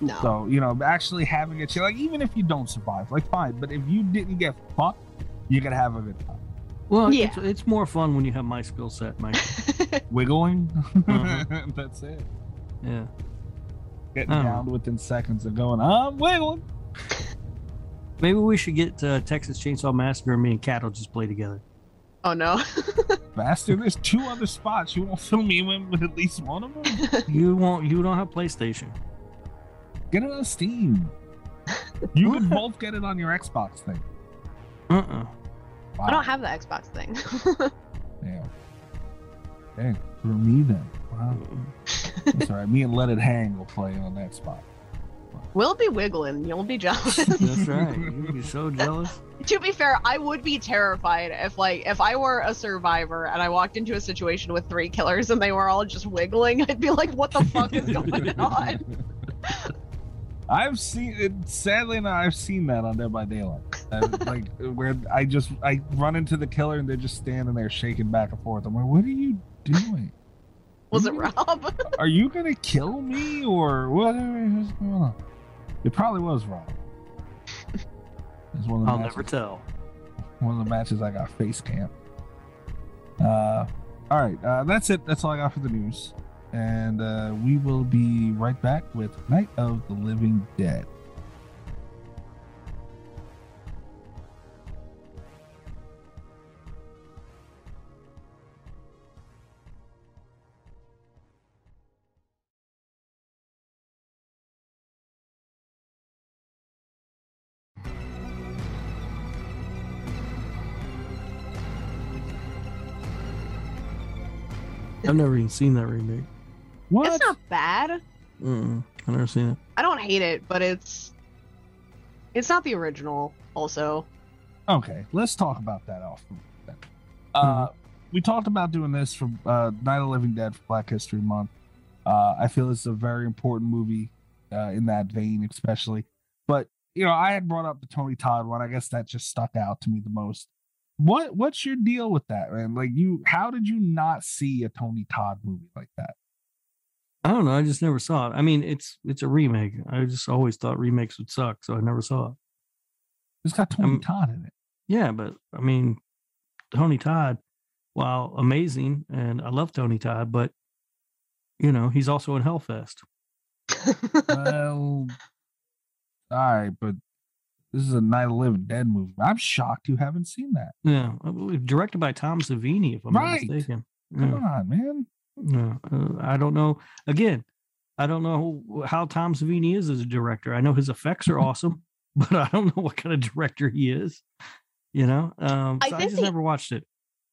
No. So, you know, actually having a chill, like even if you don't survive, like fine, but if you didn't get fucked, you could have a good time. well, Yeah. it's, it's more fun when you have my skill set, Mike. Wiggling, Mhm. that's it. Yeah, Getting Oh. down within seconds of going, I'm wiggling. maybe we should get uh, Texas Chainsaw Massacre and me and Cat will just play together. oh no. Bastard, there's two other spots. You won't fill me in with at least one of them? You won't. You don't have PlayStation. Get it on Steam. You can both get it on your Xbox thing. Uh-uh. Wow. I don't have the Xbox thing. Yeah. Okay, for me then. Wow. That's all right. Me and Let It Hang will play on that spot. we'll be wiggling. You'll be jealous. That's right. You'd be so jealous. to be fair, I would be terrified if like if I were a survivor and I walked into a situation with three killers and they were all just wiggling, I'd be like, what the fuck is going on? I've seen it. Sadly enough, I've seen that on Dead by Daylight. Uh, like where I just I run into the killer and they're just standing there shaking back and forth. I'm like, what are you doing? Was it Rob? Are you gonna kill me or what? What's going on? It probably was Rob. It's one of the I'll matches, never tell. one of the matches I got face camp. Uh, all right, uh, that's it. That's all I got for the news, and uh, we will be right back with Night of the Living Dead. I've never even seen that remake. What? It's not bad. Mm-mm, I've never seen it. I don't hate it, but it's it's not the original. Also, Okay, let's talk about that off. then. Uh, we talked about doing this for uh, Night of the Living Dead for Black History Month. Uh, I feel it's a very important movie uh, in that vein, especially. But you know, I had brought up the Tony Todd one. I guess that just stuck out to me the most. What What's your deal with that, man? Like, you, how did you not see a Tony Todd movie like that? I don't know. I just never saw it. I mean, it's it's a remake. I just always thought remakes would suck, so I never saw it. It's got Tony Um, Todd in it. Yeah, but I mean, Tony Todd, while amazing, and I love Tony Todd, but you know, he's also in Hellfest. well, all right, but this is a Night of the Living Dead movie. I'm shocked you haven't seen that. Yeah, directed by Tom Savini, if I'm Right. not mistaken. Come Yeah. on, man. No, uh, I don't know. Again, I don't know how Tom Savini is as a director. I know his effects are awesome, but I don't know what kind of director he is. You know, um, I so I, think just the- never watched it.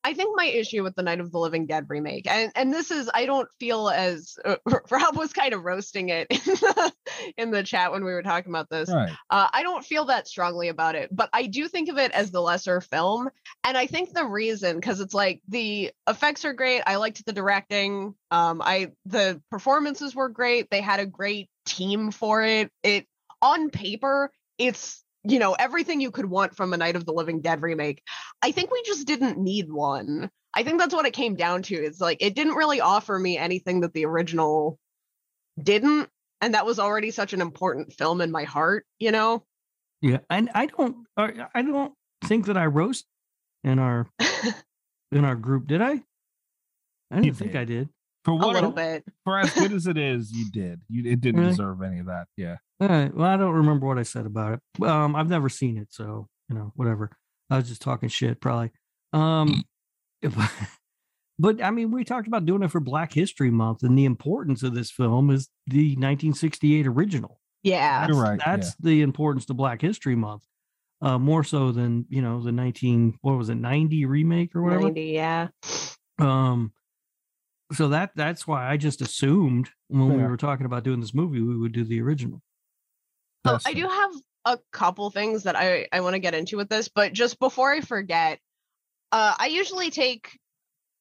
I think my issue with the Night of the Living Dead remake, and and this is, I don't feel as uh, Rob was kind of roasting it in the, in the chat when we were talking about this. Right. Uh, I don't feel that strongly about it, but I do think of it as the lesser film. And I think the reason, because it's like the effects are great. I liked the directing. Um, I the performances were great. They had a great team for it. It on paper, it's you know everything you could want from a Night of the Living Dead remake. I think we just didn't need one. I think that's what it came down to. It's like it didn't really offer me anything that the original didn't. And that was already such an important film in my heart, you know? Yeah, and I don't, I I don't think that I roast in our in our group. Did I? I didn't You think did. I did. For a what little bit. for as good as it is, you did. You it didn't Really? deserve any of that. Yeah. All right. Well, I don't remember what I said about it. Um, I've never seen it, so you know, whatever. I was just talking shit, probably. Um, if- but I mean, we talked about doing it for Black History Month, and the importance of this film is the 1968 original. Yeah. You're That's, right, That's the importance to Black History Month, uh, more so than you know the 19 what was it 90 remake or whatever. 90, yeah. Um, so that that's why I just assumed when we were talking about doing this movie, we would do the original. That's I do have a couple things that I, I want to get into with this, but just before I forget, uh, I usually take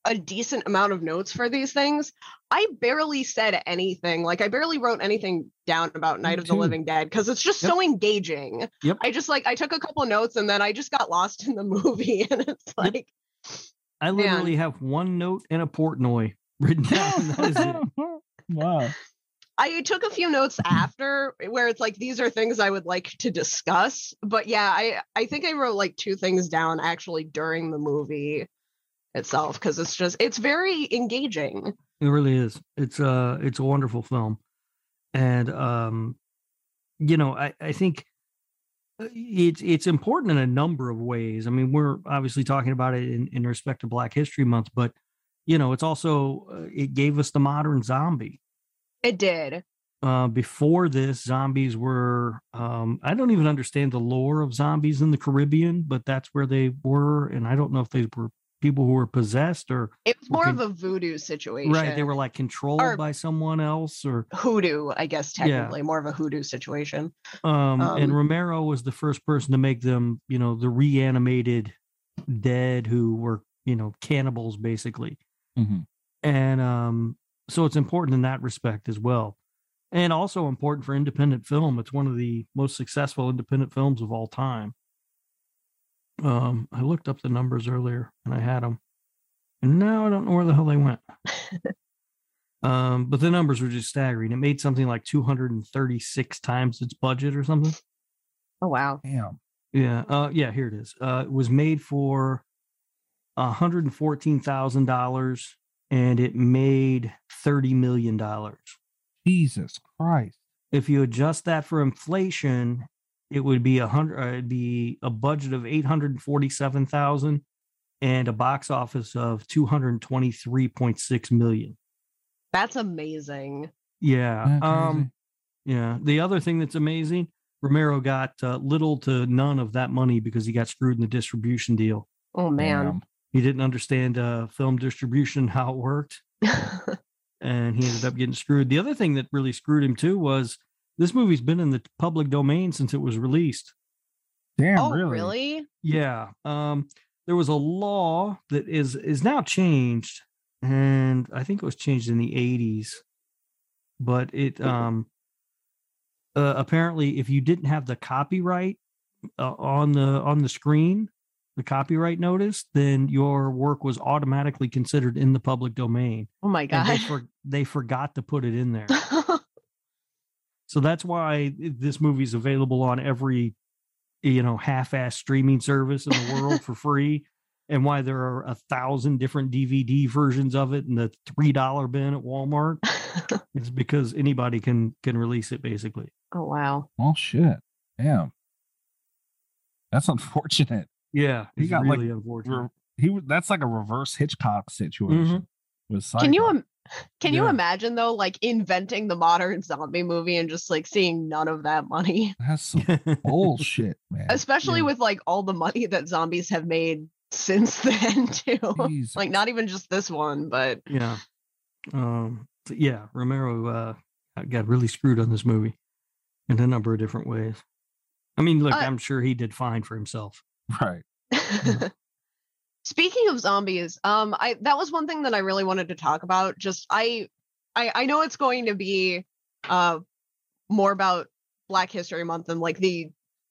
a decent amount of notes for these things. I barely said anything. Like I barely wrote anything down about Night Me of the too. Living Dead because it's just Yep. so engaging. Yep. I just like I took a couple notes and then I just got lost in the movie and it's like I Man. literally have one note and a Portnoy written down. and that is it. wow. I took a few notes after where it's like these are things I would like to discuss. But yeah, I I think I wrote like two things down actually during the movie itself because it's just it's very engaging. It really is. It's uh it's a wonderful film. And um you know, I, I think uh, it's it's important in a number of ways. I mean, we're obviously talking about it in, in respect to Black History Month, but you know, it's also uh, it gave us the modern zombie. It did. Uh, before this, zombies were um, I don't even understand the lore of zombies in the Caribbean, but that's where they were, and I don't know if they were people who were possessed or It was more Okay. of a voodoo situation. right, they were like controlled Or- by someone else or hoodoo, I guess Yeah. technically more of a hoodoo situation. um, and Um, Romero was the first person to make them, you know, the reanimated dead who were, you know, cannibals basically. Mhm. And um, so it's important in that respect as well. And also important for independent film. It's one of the most successful independent films of all time. Um, I looked up the numbers earlier and I had them. And now I don't know where the hell they went. um, but the numbers were just staggering. It made something like 236 times its budget or something. Oh wow. Damn. Yeah. Uh, yeah, here it is. Uh, it was made for $114,000 and it made $30 million. Jesus Christ. If you adjust that for inflation, it would be a hundred, uh, it'd be a budget of 847,000 and a box office of 223.6 million. That's amazing. Yeah. Isn't that Um, crazy? yeah. The other thing that's amazing, Romero got uh, little to none of that money because he got screwed in the distribution deal. Oh man. Damn. He didn't understand uh, film distribution how it worked and he ended up getting screwed. The other thing that really screwed him too was this movie's been in the public domain since it was released. Damn, oh, really? really? Yeah. Um, there was a law that is is now changed, and I think it was changed in the 80s. But it um uh, apparently if you didn't have the copyright uh, on the on the screen, the copyright notice, then your work was automatically considered in the public domain. Oh my And they, god. for, they forgot to put it in there. So that's why this movie's available on every, you know, half-ass streaming service in the world for free, and why there are a thousand different DVD versions of it in the three dollar bin at Walmart. It's because anybody can can release it, basically. oh wow. Oh shit. Damn. That's unfortunate. Yeah, He it's got, like, really unfortunate. Re- He was that's like a reverse Hitchcock situation. With Can you Psycho. im- can you imagine though, like inventing the modern zombie movie and just like seeing none of that money, That's some bullshit, man. especially Yeah. with like all the money that zombies have made since then too. Jesus. like not even just this one, but yeah, um, so yeah. Romero uh, got really screwed on this movie in a number of different ways. I mean, look, Uh, I'm sure he did fine for himself. right. Speaking of zombies, um, I that was one thing that I really wanted to talk about. Just I, I, I know it's going to be, uh, more about Black History Month and like the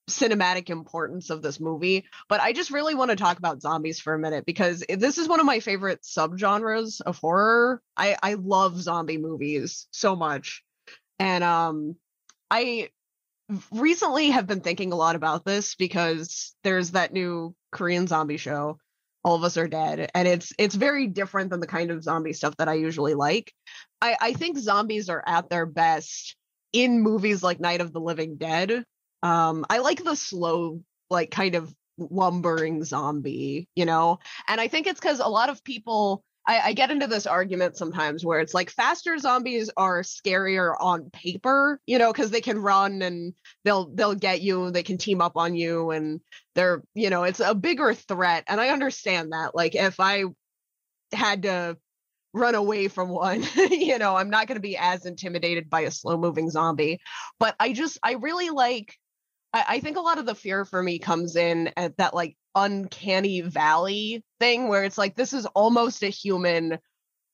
cinematic importance of this movie, but I just really want to talk about zombies for a minute because this is one of my favorite subgenres of horror. I I love zombie movies so much, and um, I recently have been thinking a lot about this because there's that new Korean zombie show all of us are dead and it's it's very different than the kind of zombie stuff that i usually like. I i think zombies are at their best in movies like night of the living dead. Um i like the slow like kind of lumbering zombie you know? And i think it's because a lot of people I, I get into this argument sometimes where it's like faster zombies are scarier on paper, you know, because they can run and they'll they'll get you, they can team up on you, and they're you know it's a bigger threat. And i understand that like if i had to run away from one you know i'm not going to be as intimidated by a slow moving zombie. But i just i really like I, I think a lot of the fear for me comes in at that like uncanny valley thing where it's like this is almost a human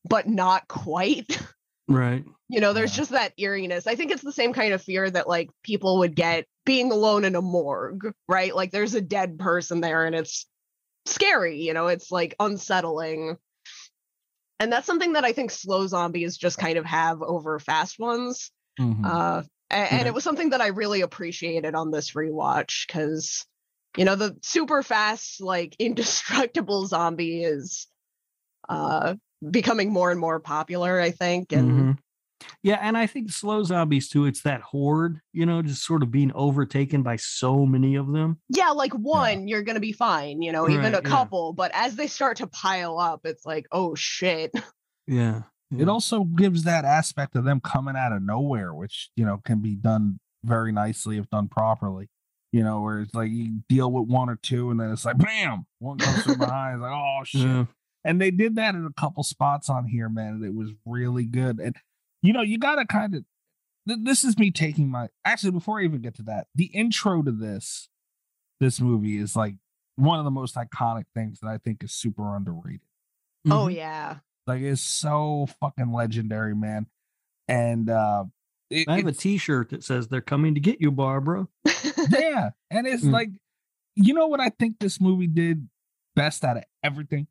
but not quite Right. you know there's Yeah. just that eeriness i think it's the same kind of fear that like people would get being alone in a morgue right like there's a dead person there and it's scary you know it's like unsettling and that's something that i think slow zombies just kind of have over fast ones Mhm. uh a- and, Yeah. it was something that i really appreciated on this rewatch because you know the super fast like indestructible zombie is uh becoming more and more popular i think and Mhm. Yeah, and I think slow zombies too. It's that horde, you know, just sort of being overtaken by so many of them. yeah like one you're gonna be fine you know even Right, a yeah. couple but as they start to pile up it's like oh shit Yeah. It also gives that aspect of them coming out of nowhere, which you know can be done very nicely if done properly. You know, where it's like you deal with one or two, and then it's like bam, one comes from behind, it's like oh shit. Yeah. And they did that in a couple spots on here, man. and It was really good. And you know, you gotta kind of. Th- this is me taking my. Actually, before I even get to that, the intro to this, this movie is like one of the most iconic things that I think is super underrated. oh Mhm. yeah Like it's so fucking legendary, man. And uh it, I have a it's- T-shirt that says "They're coming to get you, Barbara." yeah, and it's Mm. like you know what I think this movie did best out of everything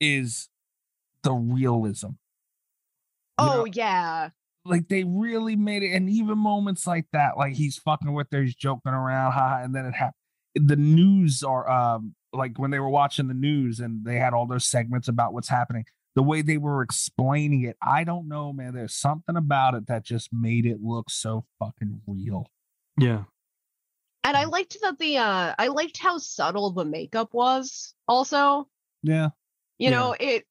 is the realism. You oh know, yeah like they really made it, and even moments like that, like he's fucking with her, he's joking around, haha, and then it happened. The news are um like when they were watching the news and they had all those segments about what's happening. The way they were explaining it, I don't know, man. There's something about it that just made it look so fucking real. Yeah. and i liked that the uh i liked how subtle the makeup was also Yeah, you Yeah. know it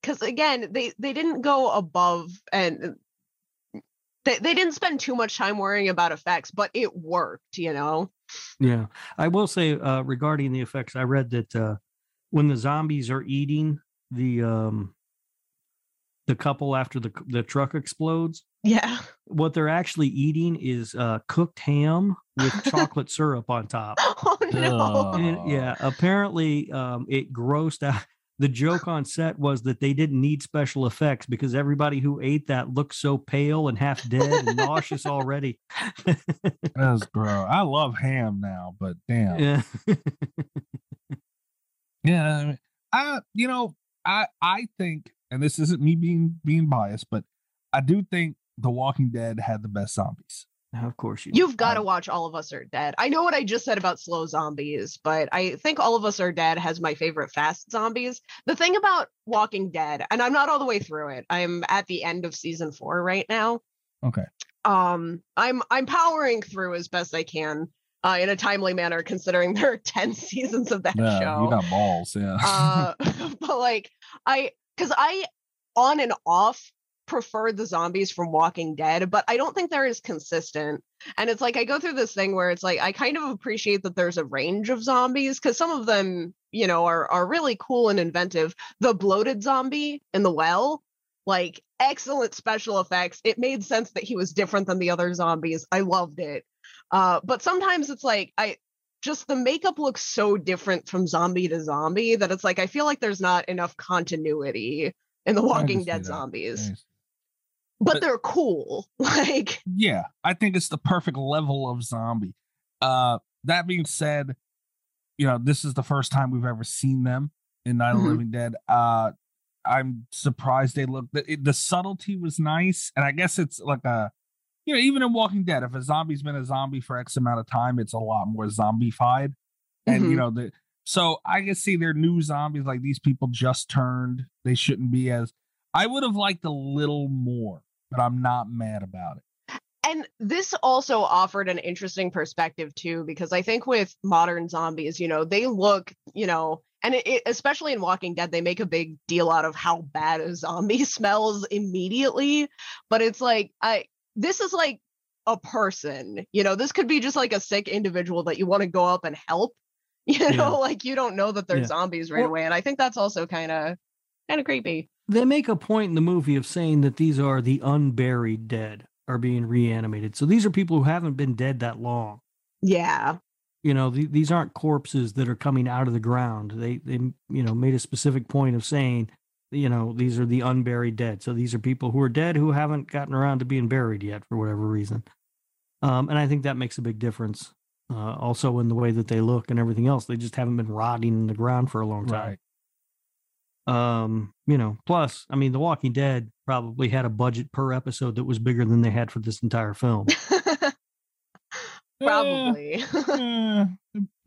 because again they they didn't go above and they, they didn't spend too much time worrying about effects but it worked you know Yeah, I will say uh, regarding the effects, I read that uh, when the zombies are eating the um, the couple after the the truck explodes. Yeah. What they're actually eating is uh, cooked ham with chocolate syrup on top. Oh no. And yeah, apparently um, it grossed out. The joke on set was that they didn't need special effects because everybody who ate that looked so pale and half dead and nauseous already. That's gross. I love ham now, but damn. yeah. Yeah, I, mean, I you know, I I think, and this isn't me being being biased, but I do think The Walking Dead had the best zombies. of course you. You've got to watch All of Us Are Dead. I know what I just said about slow zombies, but I think All of Us Are Dead has my favorite fast zombies. The thing about Walking Dead, and I'm not all the way through it. I'm at the end of season 4 right now. Okay. Um I'm I'm powering through as best I can uh, in a timely manner considering there are 10 seasons of that Yeah, show you got balls. Yeah. uh, but like I, because I on and off prefer the zombies from Walking Dead, but I don't think they're as consistent. And it's like I go through this thing where it's like I kind of appreciate that there's a range of zombies because some of them, you know, are are really cool and inventive. The bloated zombie in the well, like excellent special effects. It made sense that he was different than the other zombies. I loved it. Uh, but sometimes it's like I just the makeup looks so different from zombie to zombie that it's like I feel like there's not enough continuity in the Walking Dead zombies. Nice. But But- they're cool. Like yeah, I think it's the perfect level of zombie. Uh that being said, you know, this is the first time we've ever seen them in Night of the Mhm. Living Dead. Uh I'm surprised they look the, the subtlety was nice, and I guess it's like a you know, even in Walking Dead, if a zombie's been a zombie for X amount of time, it's a lot more zombified. And you Mhm. know, the so I can see they're new zombies, like these people just turned. They shouldn't be as I would have liked a little more, but I'm not mad about it. and this also offered an interesting perspective too because i think with modern zombies you know they look you know and it, it, especially in walking dead they make a big deal out of how bad a zombie smells immediately but it's like i this is like a person you know this could be just like a sick individual that you want to go up and help you know Yeah. like you don't know that they're Yeah. zombies right Well- away and i think that's also kind of kind of creepy they make a point in the movie of saying that these are the unburied dead are being reanimated. So these are people who haven't been dead that long. yeah You know, th- these aren't corpses that are coming out of the ground. They they you know made a specific point of saying, you know, these are the unburied dead. So these are people who are dead who haven't gotten around to being buried yet for whatever reason. Um, and I think that makes a big difference. Uh, also in the way that they look and everything else, they just haven't been rotting in the ground for a long time. Right. um you know plus i mean the walking dead probably had a budget per episode that was bigger than they had for this entire film probably Eh,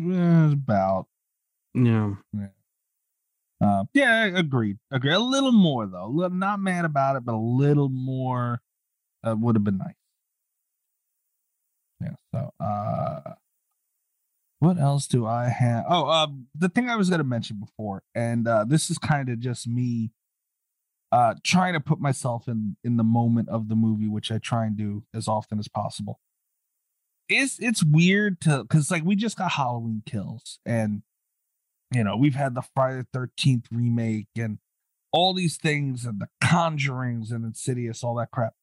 eh, about Yeah. know uh, yeah agreed agree a little more though. Little, not mad about it but a little more uh, would have been nice. Yeah so uh what else do i have? Oh um the thing i was going to mention before and uh this is kind of just me uh trying to put myself in in the moment of the movie which i try and do as often as possible. It's it's weird to because like we just got halloween kills and you know we've had the friday the 13th remake and all these things and the conjurings and insidious all that crap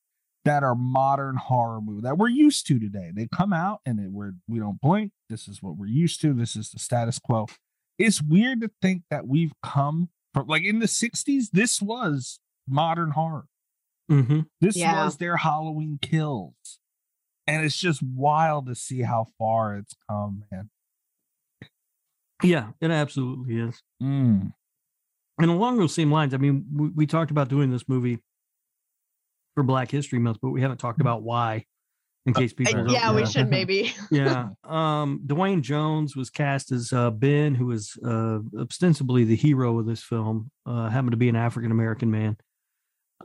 that are modern horror movie that we're used to today. They come out and it, we're we don't blink. This is what we're used to. This is the status quo. It's weird to think that we've come from like in the 60s this was modern horror. Mm-hmm. this Yeah. was their halloween kills. And it's just wild to see how far it's come man yeah it absolutely is Mm. and along those same lines i mean we, we talked about doing this movie for black history month but we haven't talked about why in case people Uh, yeah we should maybe yeah. Um, Duane Jones was cast as uh, Ben, who is uh, ostensibly the hero of this film, uh, happened to be an African American man.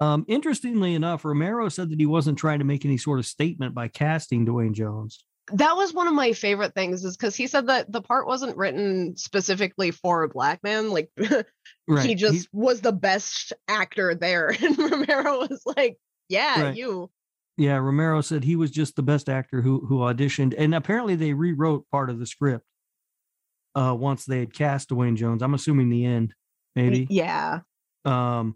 Um, interestingly enough, Romero said that he wasn't trying to make any sort of statement by casting Duane Jones. That was one of my favorite things is because he said that the part wasn't written specifically for a black man like he just He's- was the best actor there and romero was like yeah Right. you yeah, Romero said he was just the best actor who who auditioned, and apparently they rewrote part of the script uh, once they had cast Duane Jones. I'm assuming the end, maybe. yeah um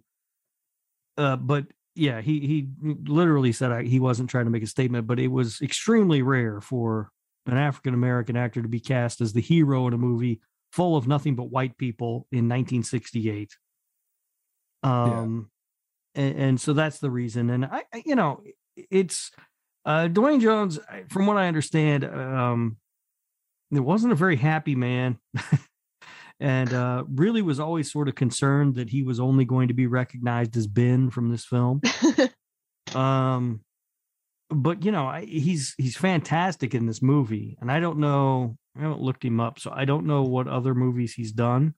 uh, but yeah, he he literally said I, he wasn't trying to make a statement, but it was extremely rare for an African American actor to be cast as the hero in a movie full of nothing but white people in 1968. Um, and, and so that's the reason. And I, I- you know, it's uh, Duane Jones, from what I understand, um, it wasn't a very happy man. and uh, really was always sort of concerned that he was only going to be recognized as Ben from this film. Um, but you know, I, he's he's fantastic in this movie, and I don't know. I haven't looked him up, so I don't know what other movies he's done.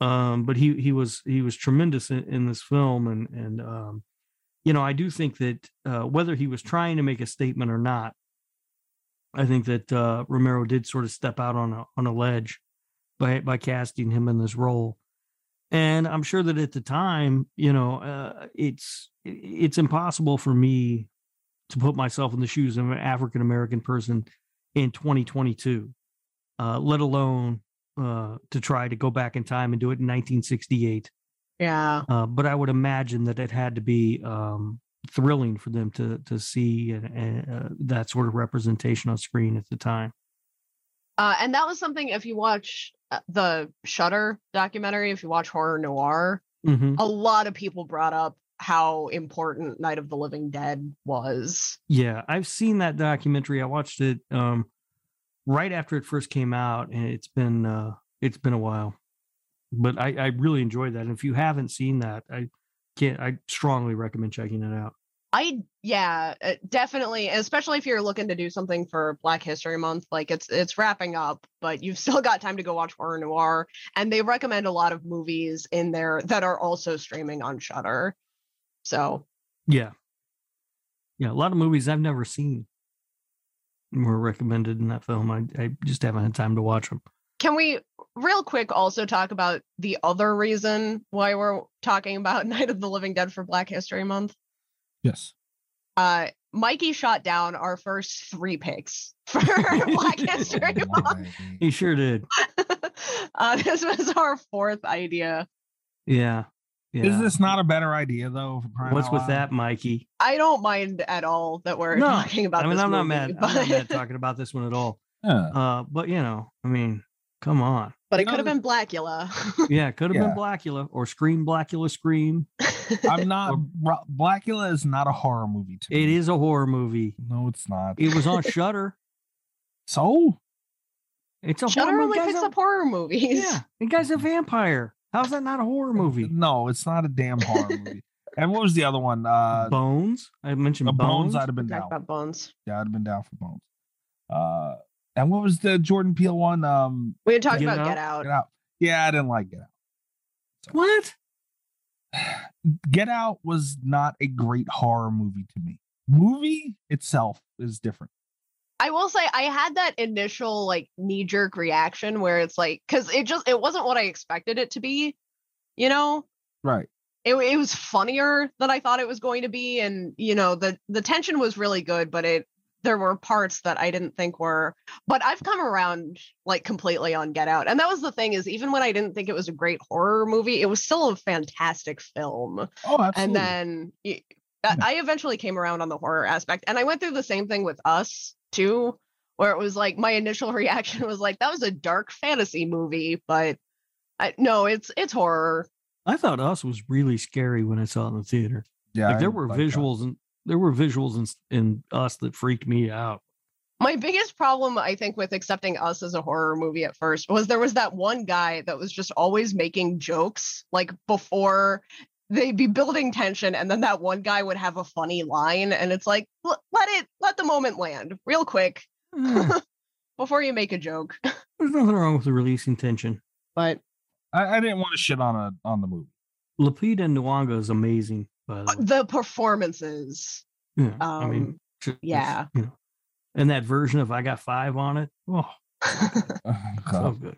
Um, but he he was he was tremendous in, in this film, and and um, you know, I do think that uh, whether he was trying to make a statement or not, I think that uh, Romero did sort of step out on a on a ledge by by casting him in this role. And i'm sure that at the time you know uh, it's it's impossible for me to put myself in the shoes of an african american person in 2022 uh, let alone uh, to try to go back in time and do it in 1968 yeah. uh, but i would imagine that it had to be um, thrilling for them to to see and, and, uh, that sort of representation on screen at the time Uh, and that was something if you watch uh, the Shudder documentary, if you watch Horror Noire, Mhm. a lot of people brought up how important Night of the Living Dead was. Yeah, I've seen that documentary. I watched it um right after it first came out, and it's been uh it's been a while. But I, I really enjoyed that. And if you haven't seen that, I can't I strongly recommend checking it out. I yeah, uh, definitely, especially if you're looking to do something for Black History Month. Like it's it's wrapping up, but you've still got time to go watch Horror Noire. And they recommend a lot of movies in there that are also streaming on Shudder. So Yeah. Yeah, a lot of movies I've never seen were recommended in that film. I, I just haven't had time to watch them. Can we real quick also talk about the other reason why we're talking about Night of the Living Dead for Black History Month? Yes. Uh Mikey shot down our first three picks for Black History Month. He sure did. uh, this was our fourth idea. Yeah. Yeah. Is this not a better idea though? for What's with that, Mikey? I don't mind at all that we're No, talking about I mean, this I'm not mad. but, I'm not mad talking about this one at all. Yeah. Uh, but you know, I mean, come on. but it You could have been Blackula. Yeah, it could have Yeah. been Blackula or Scream Blackula Scream. I'm not. Or- Blackula is not a horror movie to It me. is a horror movie. No, it's not. It was on Shudder. so It's a Shudder horror only movie. picks up horror movies. Yeah, the guy's a vampire. How's that not a horror movie? No, it's not a damn horror movie. And what was the other one? Uh, Bones. I mentioned Bones. Bones. I'd have been down. about bones. Yeah, I'd have been down for Bones. Uh, and what was the Jordan Peele one? Um, We had talked Get about Out? Get Out. Get Out. Yeah, I didn't like Get Out. What? Get Out was not a great horror movie to me. Movie itself is different. I will say I had that initial like knee jerk reaction where it's like because it just it wasn't what I expected it to be, you know. Right. It, it was funnier than I thought it was going to be, and you know the the tension was really good, but it there were parts that I didn't think were. But I've come around like completely on Get Out, and that was the thing is even when I didn't think it was a great horror movie, it was still a fantastic film. Oh, absolutely. and then I eventually came around on the horror aspect, and I went through the same thing with Us too, where it was like my initial reaction was like that was a dark fantasy movie, but I, no, it's it's horror. I thought Us was really scary when I saw it in the theater. yeah, like I there were like that. visuals and there were visuals in, in Us that freaked me out. My biggest problem, I think, with accepting Us as a horror movie at first was there was that one guy that was just always making jokes, like before they'd be building tension, and then that one guy would have a funny line, and it's like, let it, let the moment land real quick Eh, before you make a joke. There's nothing wrong with the releasing tension. But I, I didn't want to shit on a on the movie. Lupita Nyong'o is amazing, by the way. the performances, Yeah, um, I mean, it's- yeah. you know, and that version of I got five on it. Oh, so So, good.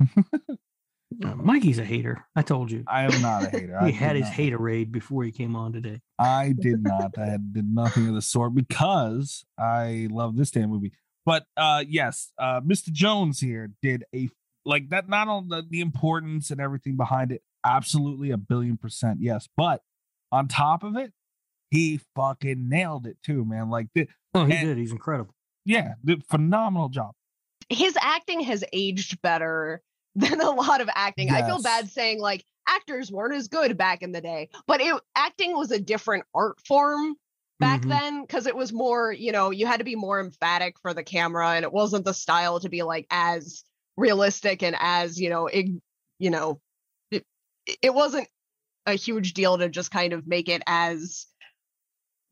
Uh, Mikey's a hater. I told you. I am not a hater. I He had his hater raid before he came on today. I did not. I had, did nothing of the sort because I love this damn movie. But uh yes, uh Mr. Jones here did a like that not on the, the importance and everything behind it. absolutely a billion percent yes. But on top of it, he fucking nailed it too, man. Like the Oh, he And- did. He's incredible. yeah, the phenomenal job. his acting has aged better than a lot of acting. I feel bad saying like actors weren't as good back in the day, but it acting was a different art form back Mhm. then because it was more, you know, you had to be more emphatic for the camera and it wasn't the style to be like as realistic and as, you know, ig- you know, it, it wasn't a huge deal to just kind of make it as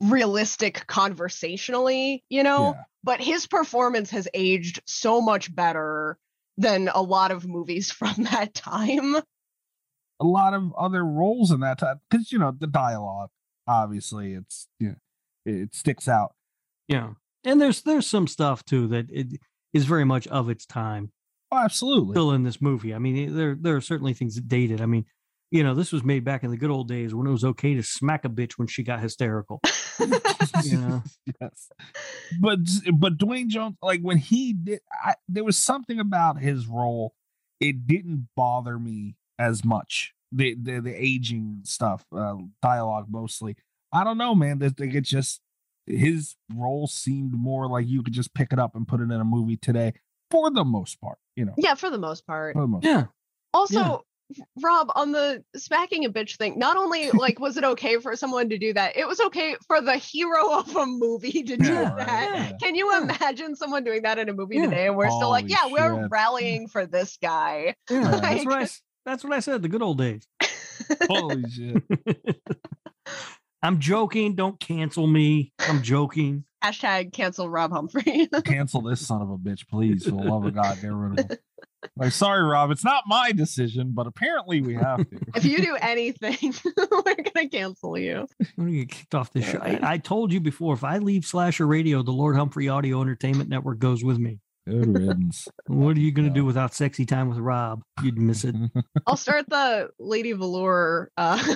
realistic conversationally, you know? Yeah. but his performance has aged so much better than a lot of movies from that time. a lot of other roles in that time because you know the dialogue obviously it's you know, it, it sticks out Yeah. And there's there's some stuff too that it is very much of its time oh absolutely still in this movie. I mean, there there are certainly things that dated. I mean, you know, this was made back in the good old days when it was okay to smack a bitch when she got hysterical. Yeah. yes but but Duane Jones like when he did I, there was something about his role it didn't bother me as much the the, the aging stuff uh dialogue mostly i don't know man that it just his role seemed more like you could just pick it up and put it in a movie today for the most part you know yeah, for the most part. for the most Yeah. Also, Rob, on the smacking a bitch thing, not only like was it okay for someone to do that, it was okay for the hero of a movie to do Yeah, that. yeah. Can you Yeah. imagine someone doing that in a movie Yeah. today? And we're still like, Holy yeah, we're rallying for this guy. Yeah. Like- That's what I s- that's what I said, the good old days. holy shit I'm joking. Don't cancel me. I'm joking. Hashtag cancel Rob Humphrey. cancel this son of a bitch, please. For the love of God, get rid of him. Like, sorry, Rob, it's not my decision, but apparently we have to. if you do anything, we're gonna cancel you. I'm gonna get kicked off this show. I, I told you before, if I leave Slasher Radio, the Lord Humphrey Audio Entertainment Network goes with me. Good riddance. What are you gonna Yeah. do without sexy time with Rob? You'd miss it. I'll start the Lady Velour uh,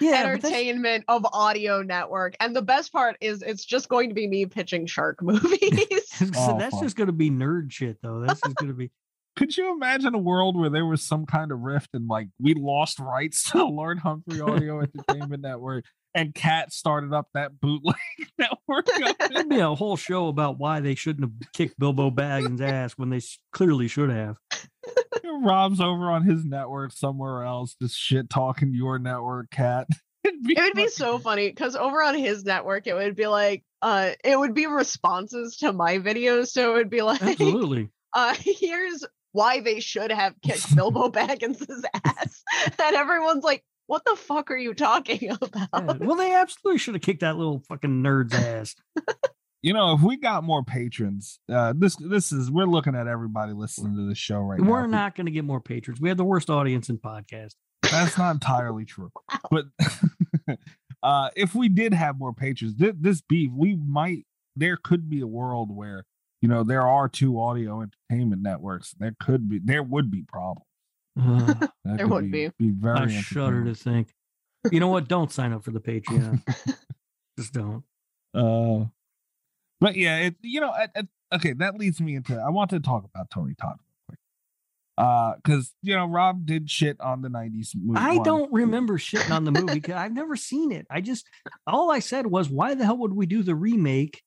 Yeah, entertainment of audio network. And the best part is it's just going to be me pitching shark movies. so Oh, that's fuck. just gonna be nerd shit, though. That's just gonna be. Could you imagine a world where there was some kind of rift and like we lost rights to Lord Humphrey Audio Entertainment Network and Cat started up that bootleg network? There'd be a whole show about why they shouldn't have kicked Bilbo Baggins' ass when they clearly should have. Rob's over on his network somewhere else, just shit talking your network, Cat. It'd it would be so funny because over on his network, it would be like, uh, it would be responses to my videos. So it would be like, Absolutely. uh, here's why they should have kicked Bilbo Baggins' ass. And everyone's like, what the fuck are you talking Yeah. about? Well, they absolutely should have kicked that little fucking nerd's ass. you know, if we got more patrons, uh, this this is we're looking at everybody listening to the show right now. We're If we- not going to get more patrons. We have the worst audience in podcast. That's not entirely true. But uh, if we did have more patrons, this, this beef, we might. There could be a world where you know there are two audio entertainment networks. There could be. There would be problems. Uh, That There could would be. Be very. I shudder to think. You know what? Don't sign up for the Patreon. Just don't. Uh, but yeah, it, you know, at, at- okay, that leads me into. I want to talk about Tony Todd real quick. Uh, because you know Rob did shit on the '90s movie. I one. don't remember shitting on the movie 'cause I've never seen it. I just all I said was, "Why the hell would we do the remake?"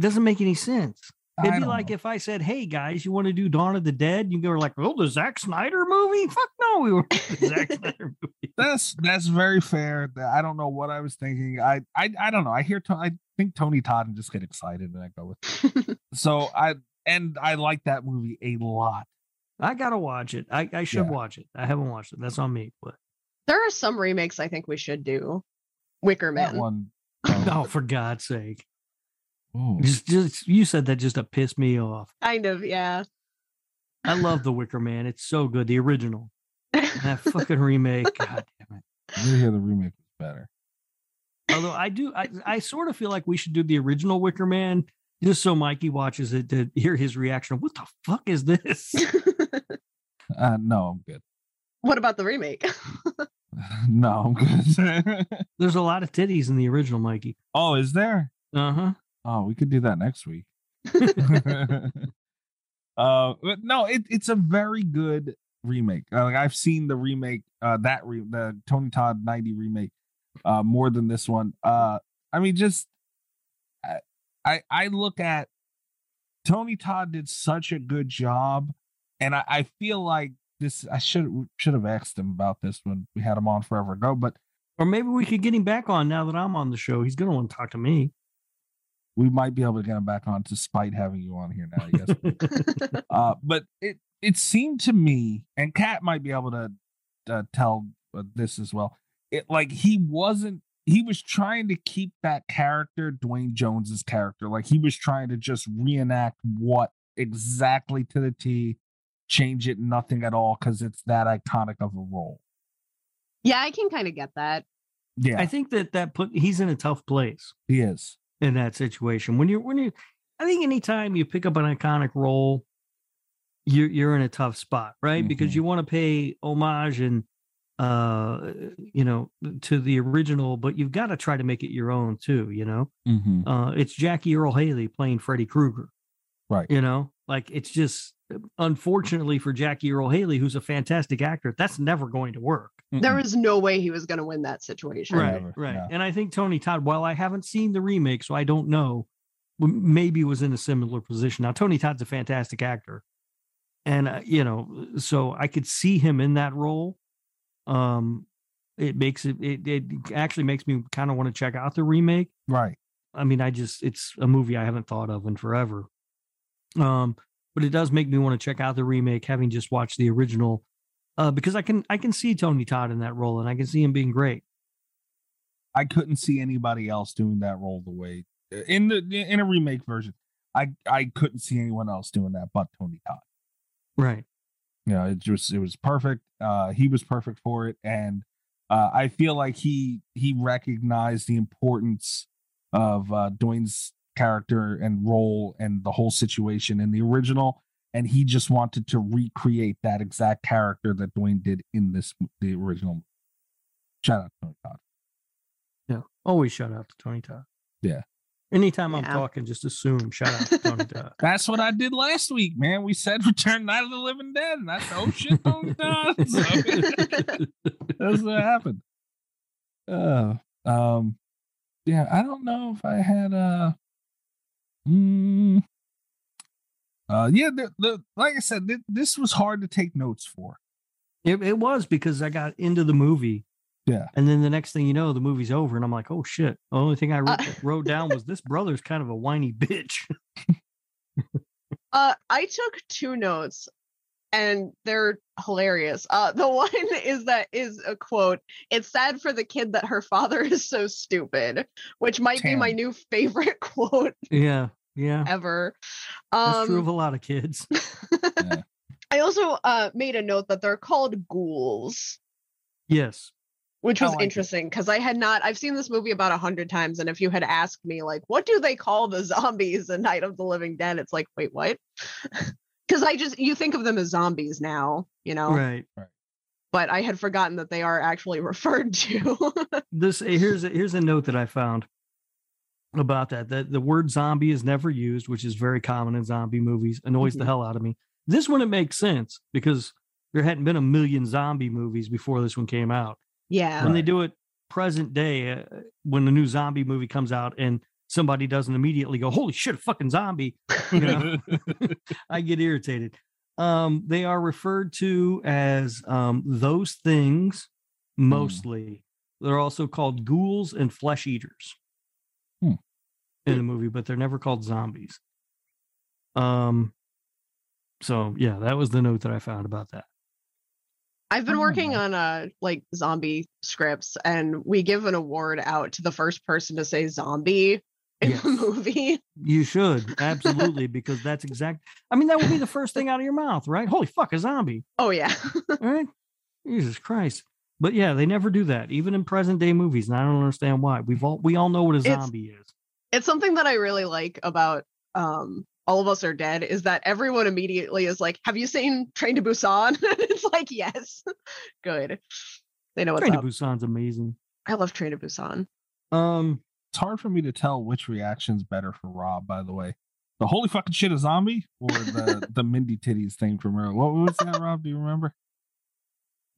Doesn't make any sense. It'd be like know. if I said, "Hey guys, you want to do Dawn of the Dead?" You go like, "Oh, the Zack Snyder movie? Fuck no, we were Zack Snyder movie." That's that's very fair. I don't know what I was thinking. I I, I don't know. I hear. I think Tony Todd and just get excited and I go with. So I and I like that movie a lot. I gotta watch it. I, I should Yeah. watch it. I haven't watched it. That's on me. But There are some remakes I think we should do. Wicker That Man. one. oh, for God's sake, oh, just, just you said that just to piss me off. Kind of, yeah. I love the Wicker Man. It's so good. The original. That fucking remake. God damn it. I hear the remake was better. Although I do, I, I sort of feel like we should do the original Wicker Man just so Mikey watches it to hear his reaction. What the fuck is this? Uh, no, I'm good. what about the remake? no, I'm good. There's a lot of titties in the original, Mikey. oh, is there? Uh huh. Oh, we could do that next week. uh, but no, it, it's a very good remake. Uh, like I've seen the remake, uh, that re- the Tony Todd '90 remake, uh, more than this one. Uh, I mean, just I I, I look at Tony Todd did such a good job, and I, I feel like this. I should should have asked him about this when we had him on forever ago, but Or maybe we could get him back on now that I'm on the show. He's gonna want to talk to me. We might be able to get him back on despite having you on here now. I guess. uh, but it it seemed to me, and Kat might be able to uh, tell uh, this as well. It like he wasn't. He was trying to keep that character, Duane Jones's character, like he was trying to just reenact what exactly to the T, change it nothing at all because it's that iconic of a role. Yeah, I can kind of get that. Yeah, I think that that put he's in a tough place he is. In that situation. When you're when you, I think anytime you pick up an iconic role, you're you're in a tough spot, right? Because Mhm. you want to pay homage and uh you know to the original, but you've got to try to make it your own too. You know, Mm-hmm. uh, it's Jackie Earle Haley playing Freddy Krueger. Right. You know, like it's just unfortunately for Jackie Earle Haley, who's a fantastic actor, that's never going to work. There is no way he was going to win that situation. Right. Right, Never, right. yeah. And I think Tony Todd, while I haven't seen the remake, so I don't know, maybe was in a similar position. Now, Tony Todd's a fantastic actor, and uh, you know, so I could see him in that role. Um, it makes it it, it actually makes me kind of want to check out the remake. right. I mean, I just it's a movie I haven't thought of in forever. Um, but it does make me want to check out the remake, having just watched the original, uh, because I can I can see Tony Todd in that role, and I can see him being great. I couldn't see anybody else doing that role the way in the in a remake version. I I couldn't see anyone else doing that but Tony Todd. Right. You know, it just it was perfect. Uh, he was perfect for it, and uh, I feel like he he recognized the importance of uh, Duane's character and role and the whole situation in the original, and he just wanted to recreate that exact character that Duane did in this the original. Shout out to Tony Todd. Yeah. Always shout out to Tony Todd. Yeah. Anytime I'm talking, just assume shout out to Tony Todd. That's what I did last week, man. We said Return Night of the Living Dead, and that's oh shit, Tony Todd. So, that's what happened. Uh, um, yeah, I don't know if I had uh, mm, uh, yeah, the, the like I said, th- this was hard to take notes for. It, it was because I got into the movie. Yeah. And then the next thing you know, the movie's over, and I'm like, oh shit. The only thing I wrote, Uh, wrote down was this brother's kind of a whiny bitch. Uh, I took two notes, and they're hilarious. Uh, the one is that is a quote. It's sad for the kid that her father is so stupid, which might be my new favorite quote yeah. Yeah. ever. That's Um, true of a lot of kids. Yeah. I also uh made a note that they're called ghouls. Yes. which was like interesting because I had not. I've seen this movie about a hundred times, and if you had asked me, like, what do they call the zombies in Night of the Living Dead? It's like, wait, what? Because I just you think of them as zombies now, you know. Right. But I had forgotten that they are actually referred to. This here's a, here's a note that I found about that. That the word zombie is never used, which is very common in zombie movies. Annoys the Mhm. hell out of me. This one it makes sense because there hadn't been a million zombie movies before this one came out. yeah. when they do it present day uh, when the new zombie movie comes out and somebody doesn't immediately go holy shit a fucking zombie you know? I get irritated. Um they are referred to as um those things mostly. They're also called ghouls and flesh eaters Hmm. in the movie but they're never called zombies. Um so yeah that was the note that i found about that. I've been working on uh like zombie scripts, and we give an award out to the first person to say zombie in Yes. the movie. You should absolutely because that's exact. I mean, that would be the first thing out of your mouth, right? Holy fuck, a zombie! Oh yeah. All right, Jesus Christ! But yeah, they never do that, even in present day movies, and I don't understand why. We've all we all know what a It's- zombie is. it's something that I really like about um All of Us Are Dead is that everyone immediately is like, Have you seen Train to Busan? it's like, yes. Good. They know what's Train to. Busan's amazing. I love Train to Busan. Um, it's hard for me to tell which reaction's better for Rob, by the way. The holy fucking shit a zombie or the the Mindy titties thing from earlier. What was that, Rob? Do you remember?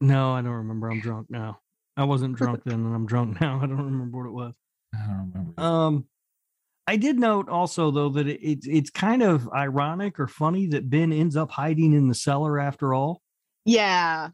No, I don't remember. I'm drunk now. I wasn't drunk then, and I'm drunk now. I don't remember what it was. I don't remember. Um, I did note also though that it, it's it's kind of ironic or funny that Ben ends up hiding in the cellar after all. Yeah,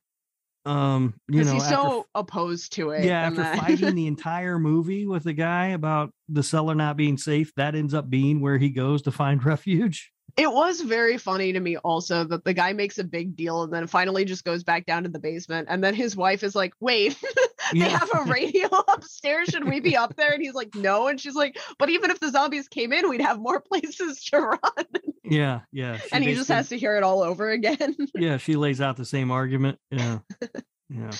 Um, you know, he's after, so opposed to it. yeah, after fighting the entire movie with the guy about the cellar not being safe, that ends up being where he goes to find refuge. It was very funny to me also that the guy makes a big deal and then finally just goes back down to the basement. And then his wife is like, wait, they Yeah. have a radio upstairs. Should we be up there? And he's like, no. And she's like, but even if the zombies came in, we'd have more places to run. Yeah, yeah. she and he just has to hear it all over again. yeah, she lays out the same argument. Yeah. Yeah.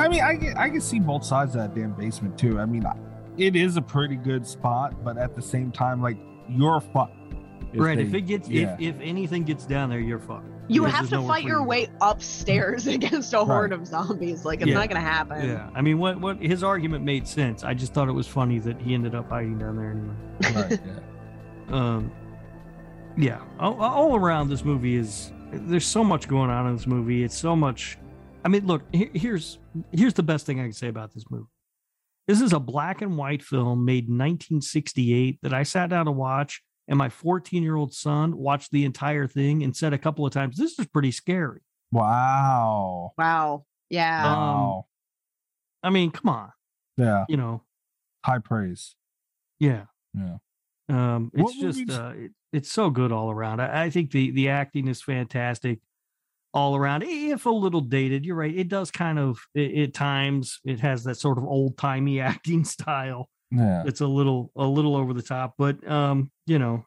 I mean, I can, I can see both sides of that damn basement too. I mean, it is a pretty good spot, but at the same time, like you're fucked. right. they- if it gets yeah. if if anything gets down there, you're fucked. You Because have to fight your way go. upstairs against a horde of zombies. Like, it's Yeah. not going to happen. Yeah. I mean, what what his argument made sense. I just thought it was funny that he ended up hiding down there anyway. right, yeah. um yeah all, all around this movie is there's so much going on in this movie it's so much i mean look here, here's here's the best thing i can say about this movie this is a black and white film made in 1968 that i sat down to watch and my 14 year old son watched the entire thing and said a couple of times this is pretty scary Wow. Wow. Yeah. Um, Wow. i mean come on yeah. you know High praise. yeah Yeah. Um, What it's just uh, it, it's so good all around. I, I think the the acting is fantastic all around. If a little dated, you're right. It does kind of it, at times it has that sort of old timey acting style. Yeah. It's a little a little over the top, but um, you know,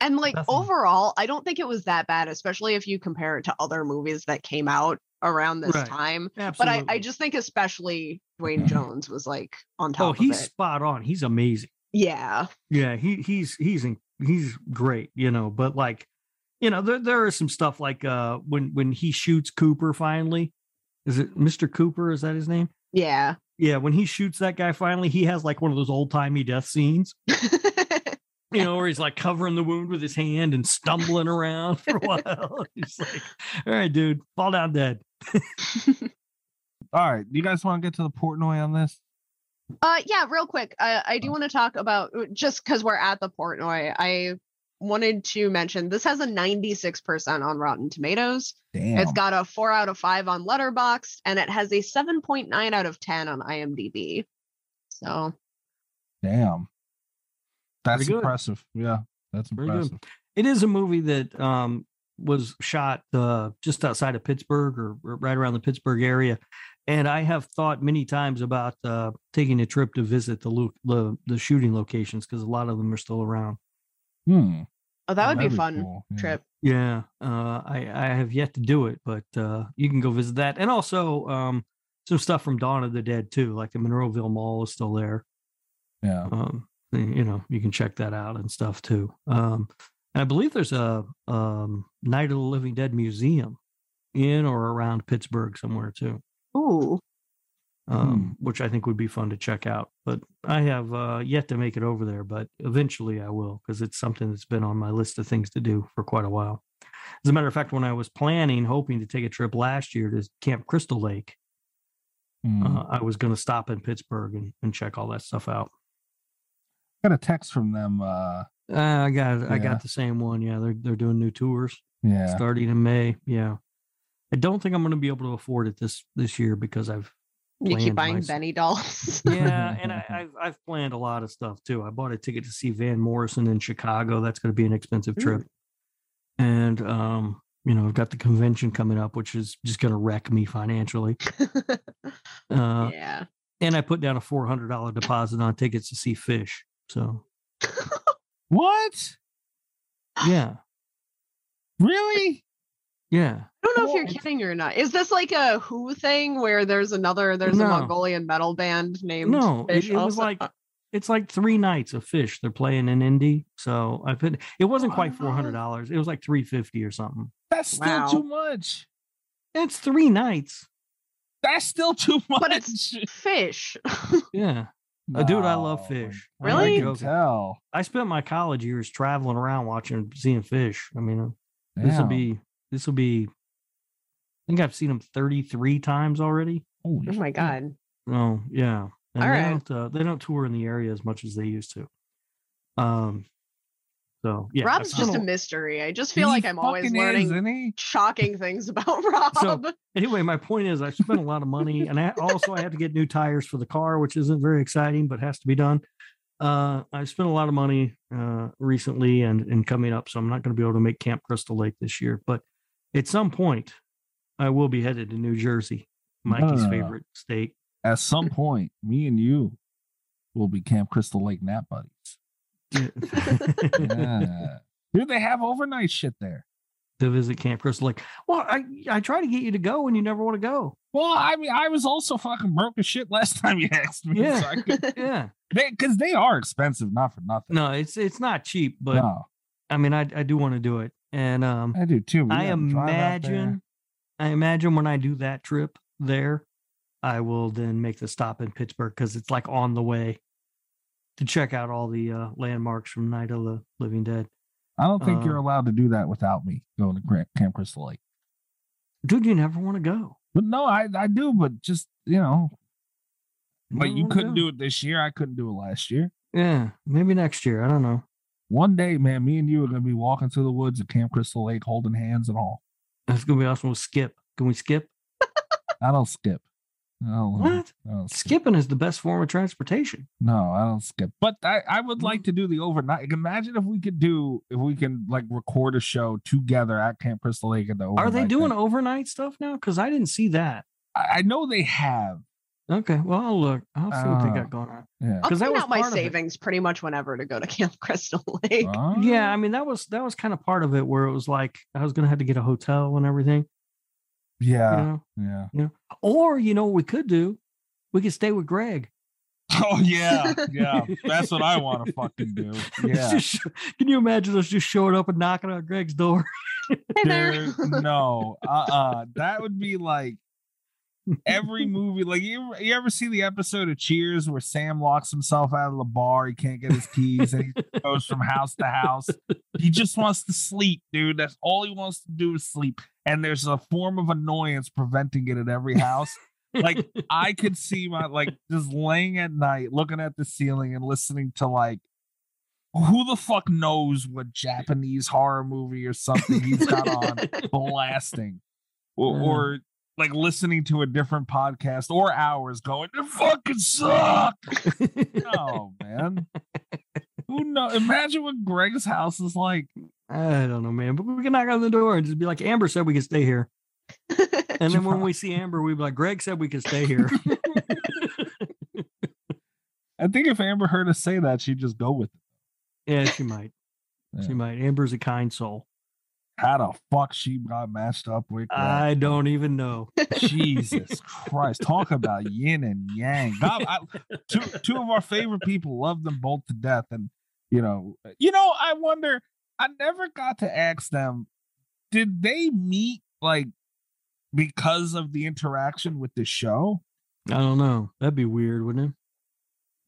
And like Nothing. overall, I don't think it was that bad, especially if you compare it to other movies that came out around this Right. time. absolutely. But I, I just think especially Duane Jones was like on top oh, of he's it. spot on. He's amazing. Yeah. Yeah, he he's he's in, he's great, you know. But like, you know, there there is some stuff like uh when when he shoots Cooper finally. Is it Mr. Cooper? Is that his name? Yeah. Yeah, when he shoots that guy finally, he has like one of those old timey death scenes, you know, where he's like covering the wound with his hand and stumbling around for a while. He's like, all right, dude, fall down dead. All right. Do you guys want to get to the Portnoy on this? Uh, yeah, real quick. I, I do want to talk about just because we're at the Portnoy. I wanted to mention this has a 96% on Rotten Tomatoes. Damn. It's got a four out of five on Letterboxd, and it has a 7.9 out of 10 on IMDb. So Damn. That's impressive. Yeah. That's impressive. It is a movie that um was shot uh just outside of Pittsburgh or, or right around the Pittsburgh area. And I have thought many times about uh taking a trip to visit the lo- the, the shooting locations because a lot of them are still around. Hmm. oh, that would be That'd fun cool. Yeah. trip. Yeah, uh, I I have yet to do it, but uh, you can go visit that, and also um, some stuff from Dawn of the Dead too, like the Monroeville Mall is still there. Yeah. Um, you know, you can check that out and stuff too. Um, and I believe there's a um, Night of the Living Dead museum in or around Pittsburgh somewhere too, Ooh. Um, which I think would be fun to check out. But I have uh, yet to make it over there, but eventually I will because it's something that's been on my list of things to do for quite a while. As a matter of fact, when I was planning, hoping to take a trip last year to Camp Crystal Lake, Hmm. uh, I was going to stop in Pittsburgh and, and check all that stuff out. got a text from them. Uh, Uh, I got I got the same one. Yeah, they're they're doing new tours yeah. starting in May. Yeah, I don't think I'm going to be able to afford it this this year because I've You keep buying myself- Benny dolls. yeah, and I, I've I've planned a lot of stuff too. I bought a ticket to see Van Morrison in Chicago. That's going to be an expensive trip, and um, you know, I've got the convention coming up, which is just going to wreck me financially. Uh, yeah. and I put down a four hundred dollar deposit on tickets to see Phish. So What? yeah, Really? yeah. I don't know if you're kidding or not. Is this like a Who thing where there's another there's No. a Mongolian metal band named No, it, Phish it was like it's like three nights of Phish. They're playing in Indy, so I put it wasn't quite four hundred dollars. It was like three fifty or something. That's still Wow. too much. It's three nights. That's still too much. But it's Phish. Yeah. Uh, dude, I love Phish. I'm Really? not I tell. I spent my college years traveling around watching, seeing Phish. I mean, this will be, this will be. I think I've seen them thirty three times already. Holy Oh my shit. god. Oh yeah, and All they right. don't uh, they don't tour in the area as much as they used to. Um, so yeah, Rob's just a mystery. I just feel He like I'm always learning is, shocking things about Rob. anyway. My point is, I spent a lot of money, and I, also I had to get new tires for the car, which isn't very exciting, but has to be done. Uh, I spent a lot of money uh, recently and and coming up, so I'm not going to be able to make Camp Crystal Lake this year. But at some point, I will be headed to New Jersey, Mikey's Ah. favorite state. At some point, me and you will be Camp Crystal Lake nap buddies. Yeah. Dude, they have overnight shit there. to visit Camp Crystal Lake. Well, I I try to get you to go, and you never want to go. Well, I mean, I was also fucking broke as shit last time you asked me. Yeah. So could, Yeah, because they are expensive, not for nothing. no, it's it's not cheap, but no, I mean, I I do want to do it, and um, I do too. I gotta out there. imagine, I imagine when I do that trip there, I will then make the stop in Pittsburgh because it's like on the way to check out all the uh, landmarks from Night of the Living Dead. I don't think you're uh, allowed to do that without me going to Camp Crystal Lake. Dude, you never want to go. But no, I I do, but just you know, but you couldn't go. do it this year. I couldn't do it last year. Yeah, maybe next year. I don't know. One day, man, me and you are gonna be walking through the woods at Camp Crystal Lake, holding hands and all. That's gonna be awesome. We'll skip. Can we skip? I don't skip. I don't, What? I don't skip. Skipping is the best form of transportation. No, I don't skip. But I, I would Mm. like to do the overnight. Imagine if we could do if we can like record a show together at Camp Crystal Lake at the overnight. Are they doing thing. overnight stuff now? Because I didn't see that. I, I know they have. Okay, well I'll look. I'll see what they got ah, going on. Yeah. I'll 'Cause that clean out my part it. savings pretty much whenever to go to Camp Crystal Lake. Uh, Yeah, I ah. mean that was that was kind of part of it where it was like I was gonna have to get a hotel and everything. yeah. You know? Yeah. Or you know what we could do? We could stay with Greg. Oh yeah. Yeah. That's what I want to fucking do. Yeah. Just can you imagine us just showing up and knocking on Greg's door? Hey there. Dude, no. Uh-uh. That would be like every movie. Like you ever, you ever see the episode of Cheers where Sam locks himself out of the bar, he can't get his keys, and he goes from house to house. He just wants to sleep, dude. That's all he wants to do is sleep. And there's a form of annoyance preventing it at every house. Like I could see my like just laying at night, looking at the ceiling and listening to like who the fuck knows what Japanese horror movie or something he's got on blasting, or, or like listening to a different podcast or hours going, it fucking suck. no, man. Who know? Imagine what Greg's house is like. I don't know, man. But we can knock on the door and just be like, Amber said we could stay here. And then when we see Amber, we'd be like, Greg said we could stay here. I think if Amber heard us say that, she'd just go with it. yeah, she might. She might. Amber's a kind soul. How the fuck she got matched up with? I don't even know. Jesus Christ. Talk about yin and yang. God, I, two, two of our favorite people love them both to death. And, you know, you know, I wonder, I never got to ask them, did they meet like because of the interaction with the show? I don't know. That'd be weird, wouldn't it?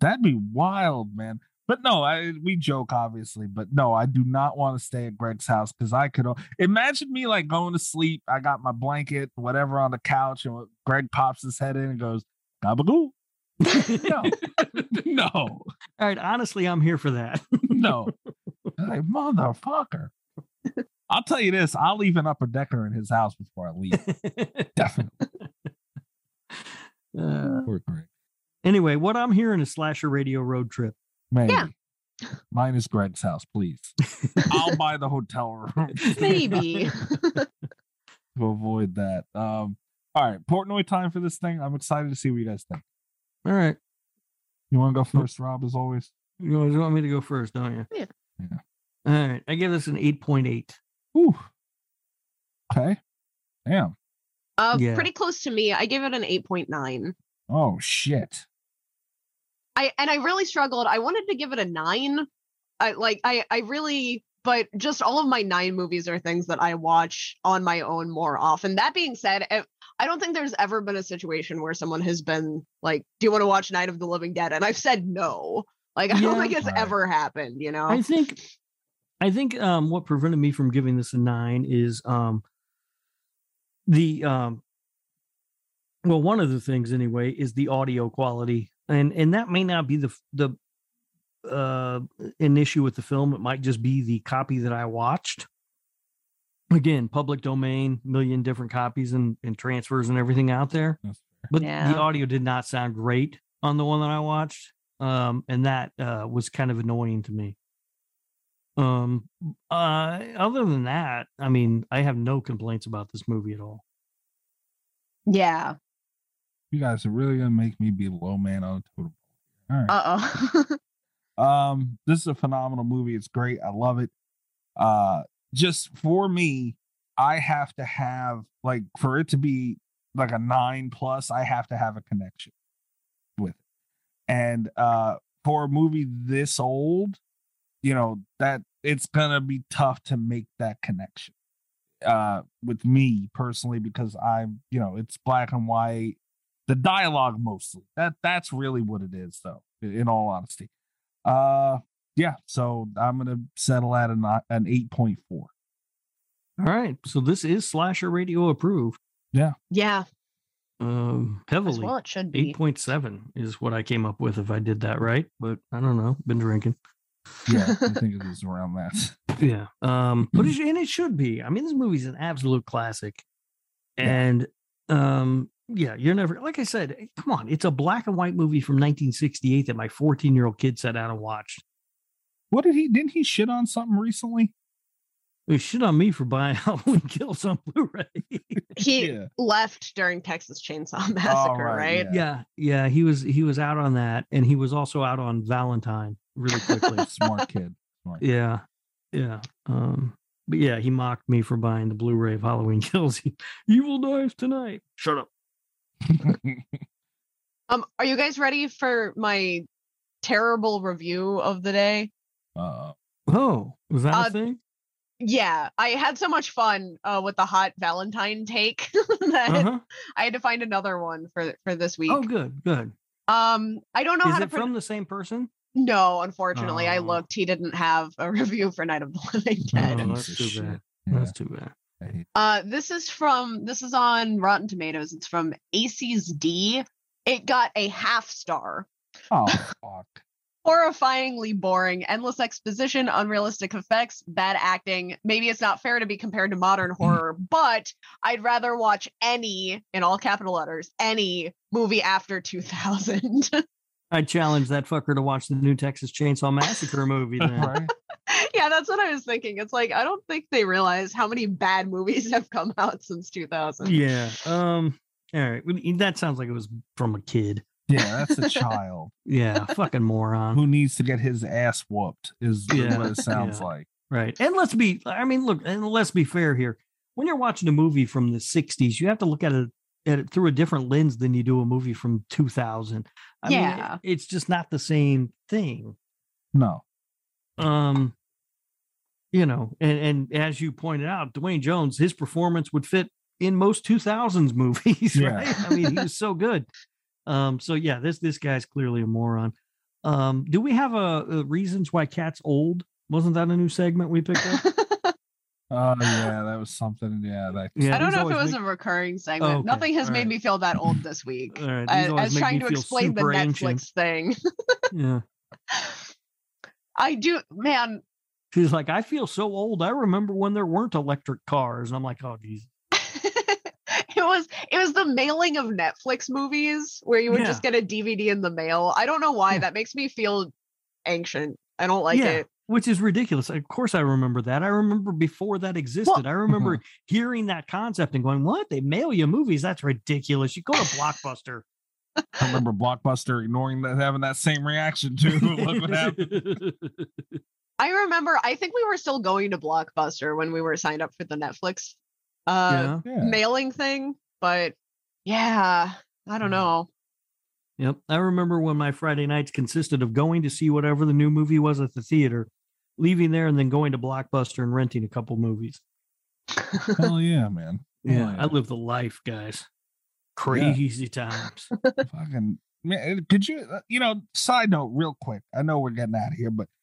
That'd be wild, man. But no, I we joke obviously, but no, I do not want to stay at Greg's house because I could imagine me like going to sleep. I got my blanket, whatever, on the couch, and Greg pops his head in and goes, "Gabagoo." no, no, All right. Honestly, I'm here for that. no. like motherfucker. I'll tell you this: I'll leave an upper decker in his house before I leave. Definitely. Uh, Poor Greg. anyway, what I'm hearing is slasher radio road trip. Maybe. Yeah. Mine is Greg's house, please. I'll buy the hotel room. Maybe. to avoid that. Um, all right, Portnoy time for this thing. I'm excited to see what you guys think. All right. You want to go first, Rob, as always? You always want me to go first, don't you? Yeah. Yeah. All right. I give this an 8.8. Ooh. Okay. Damn. Uh, Yeah. Pretty close to me. I give it an 8.9. Oh shit. I and I really struggled. I wanted to give it a nine. I like I I really but just all of my nine movies are things that I watch on my own more often. That being said, if, I don't think there's ever been a situation where someone has been like, "Do you want to watch Night of the Living Dead?" and I've said no. Like I don't think it's Right. ever happened. You know? I think I think um what prevented me from giving this a nine is um the um well one of the things anyway is the audio quality and and that may not be the the uh an issue with the film it might just be the copy that i watched again public domain million different copies and, and transfers and everything out there but Yeah. the audio did not sound great on the one that I watched. Um, and that uh, was kind of annoying to me. Um, uh, other than that, I mean, I have no complaints about this movie at all. yeah. You guys are really gonna make me be low man on a totem pole. All right. Uh oh. Um, this is a phenomenal movie. It's great. I love it. Uh, just for me, I have to have like for it to be like a nine plus, I have to have a connection with it. And uh, for a movie this old, you know that it's gonna be tough to make that connection. Uh, with me personally, because I'm, you know, it's black and white. The dialogue mostly. That that's really what it is, though. In all honesty. Uh, yeah. So I'm gonna settle at an an eight point four. All right. So this is Slasher Radio approved. yeah. Yeah. Um, As heavily. well, it should be. 8.7 is what I came up with if I did that right, but I don't know. Been drinking. Yeah, I think it is around that. Yeah. Um, but it, and it should be. I mean, this movie's an absolute classic. Yeah. And um, yeah, you're never like I said, eh, come on, it's a black and white movie from 1968 that my 14 year old kid sat down and watched. What did he? Didn't he shit on something recently? It shit on me for buying Halloween Kills on Blu-ray. He Yeah. left during Texas Chainsaw Massacre, right, right? yeah, yeah, he was he was out on that, and he was also out on Valentine really quickly. Smart kid. Smart. yeah, yeah. Um, but yeah, he mocked me for buying the Blu-ray of Halloween Kills. Evil dies tonight. Shut up. Um, are you guys ready for my terrible review of the day? uh, Oh, was that Uh, a thing? Yeah, I had so much fun uh, with the hot Valentine take that Uh-huh. I had to find another one for for this week. Oh, good, good. Um, I don't know how Is to it pro- from the same person? No, unfortunately, I Oh. looked. He didn't have a review for Night of the Living Dead. Oh, piece that's too shit. bad. Yeah, That's too bad. I hate- Uh, this is from this is on Rotten Tomatoes. It's from AC's D. It got a half star. Oh fuck. Horrifyingly boring, endless exposition, unrealistic effects, bad acting. Maybe it's not fair to be compared to modern horror, but I'd rather watch any, in all capital letters, any movie after 2000. I challenge that fucker to watch the new Texas Chainsaw Massacre movie. Then. right? yeah, that's what I was thinking. It's like, I don't think they realize how many bad movies have come out since 2000. yeah. Um. All right. well, That sounds like it was from a kid. Yeah, that's a child Yeah. fucking moron. who needs to get his ass whooped. Is Yeah, what it sounds yeah. like. Right. And let's be. I mean, look. And let's be fair here. When you're watching a movie from the '60s, you have to look at it at it through a different lens than you do a movie from 2000. I mean, Yeah. it- it's just not the same thing. No. um you know and and as you pointed out Duane Jones his performance would fit in most 2000s movies Yeah. right i mean he was so good um so yeah this this guy's clearly a moron um do we have a, a reasons why cat's old wasn't that a new segment we picked up Oh yeah, that was something. Yeah, that. yeah I don't know if it was make- a recurring segment. okay, Nothing has all made right. me feel that old this week. all right, I, I was trying to explain the super Netflix ancient. thing. yeah I do, man. She's like i feel so old i remember when there weren't electric cars and i'm like oh geez it was it was the mailing of Netflix movies where you would just get a DVD in the mail. I don't know why Yeah. that makes me feel ancient. I don't like Yeah. it. which is ridiculous. Of course, I remember that. I remember before that existed. I remember hearing that concept and going, "What? They mail you movies? That's ridiculous. You go to Blockbuster." I remember Blockbuster ignoring that, having that same reaction too. Look what happened. I remember. I think we were still going to Blockbuster when we were signed up for the Netflix uh, yeah. Yeah. mailing thing. But yeah, I don't know. Yep. I remember when my Friday nights consisted of going to see whatever the new movie was at the theater, leaving there and then going to Blockbuster and renting a couple movies. Hell yeah, man. Yeah, Oh, I live the life, guys. Crazy times. fucking man. Could you, uh, you know, side note, real quick? I know we're getting out of here, but I,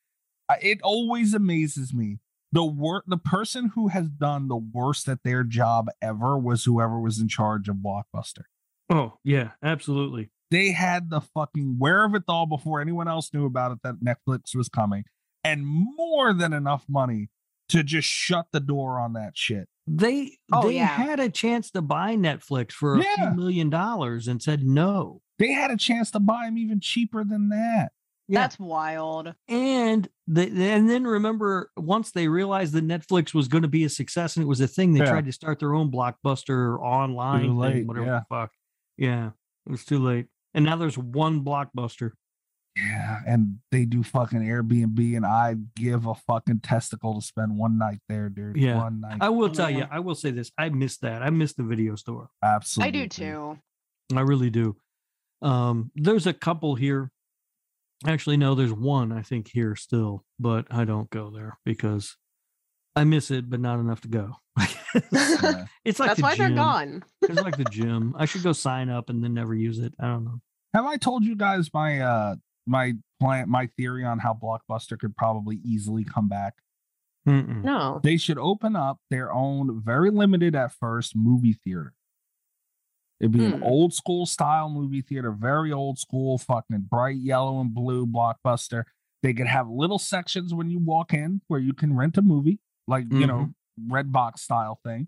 it always amazes me. The work, the person who has done the worst at their job ever was whoever was in charge of Blockbuster. Oh yeah, absolutely. They had the fucking where of it all before anyone else knew about it that Netflix was coming, and more than enough money to just shut the door on that shit. They Oh, they yeah. had a chance to buy Netflix for a Yeah. few million dollars and said no. They had a chance to buy them even cheaper than that. Yeah. That's wild. And they, and then remember once they realized that Netflix was going to be a success and it was a thing, they Yeah. tried to start their own blockbuster online Too thing, late, whatever yeah. the fuck. Yeah, it was too late. And now there's one blockbuster. Yeah, and they do fucking Airbnb, and I'd give a fucking testicle to spend one night there, dude. Yeah. one night. I will tell you, I will say this: I miss that. I miss the video store. Absolutely, I do too. I really do. Um, there's a couple here. Actually, no, there's one I think here still, but I don't go there because I miss it, but not enough to go. Yeah. it's like That's the why they're gone. It's like the gym. I should go sign up and then never use it. I don't know. Have I told you guys my uh my plan, my theory on how Blockbuster could probably easily come back? Mm-mm. No. They should open up their own, very limited at first, movie theater. It'd be an Hmm. old school style movie theater, very old school, fucking bright yellow and blue blockbuster. They could have little sections when you walk in where you can rent a movie, like you know, red box style thing.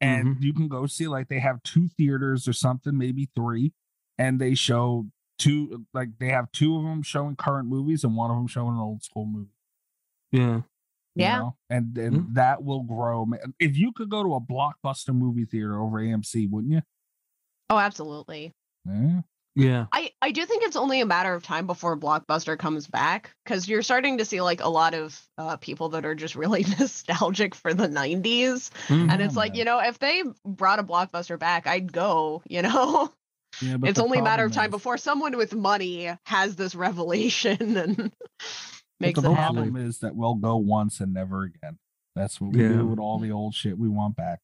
And you can go see like they have two theaters or something, maybe three, and they show two like they have two of them showing current movies and one of them showing an old school movie Yeah. you Yeah. know? and and Mm. that will grow Ma- if you could go to a blockbuster movie theater over amc wouldn't you Oh, absolutely. yeah Yeah. I, I do think it's only a matter of time before Blockbuster comes back because you're starting to see like a lot of uh, people that are just really nostalgic for the 90s. Mhm. And it's like, you know, if they brought a Blockbuster back, I'd go, you know? yeah but it's only a matter of time is- before someone with money has this revelation and but makes the it problem is that we'll go once and never again that's what we Yeah. do with all the old shit we want back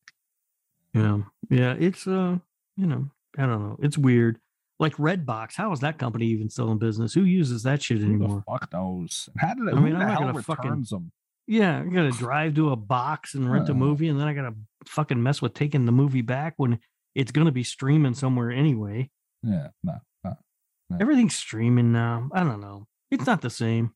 Yeah. Yeah. It's uh, you know, I don't know. It's weird. Like Redbox, how is that company even still in business? Who uses that shit anymore? the fuck knows how did it I mean, I'm not gonna fucking- them Yeah, I gotta drive to a box and rent a Uh. movie, and then I gotta fucking mess with taking the movie back when it's gonna be streaming somewhere anyway. yeah no, no Everything's streaming now. I don't know. It's not the same.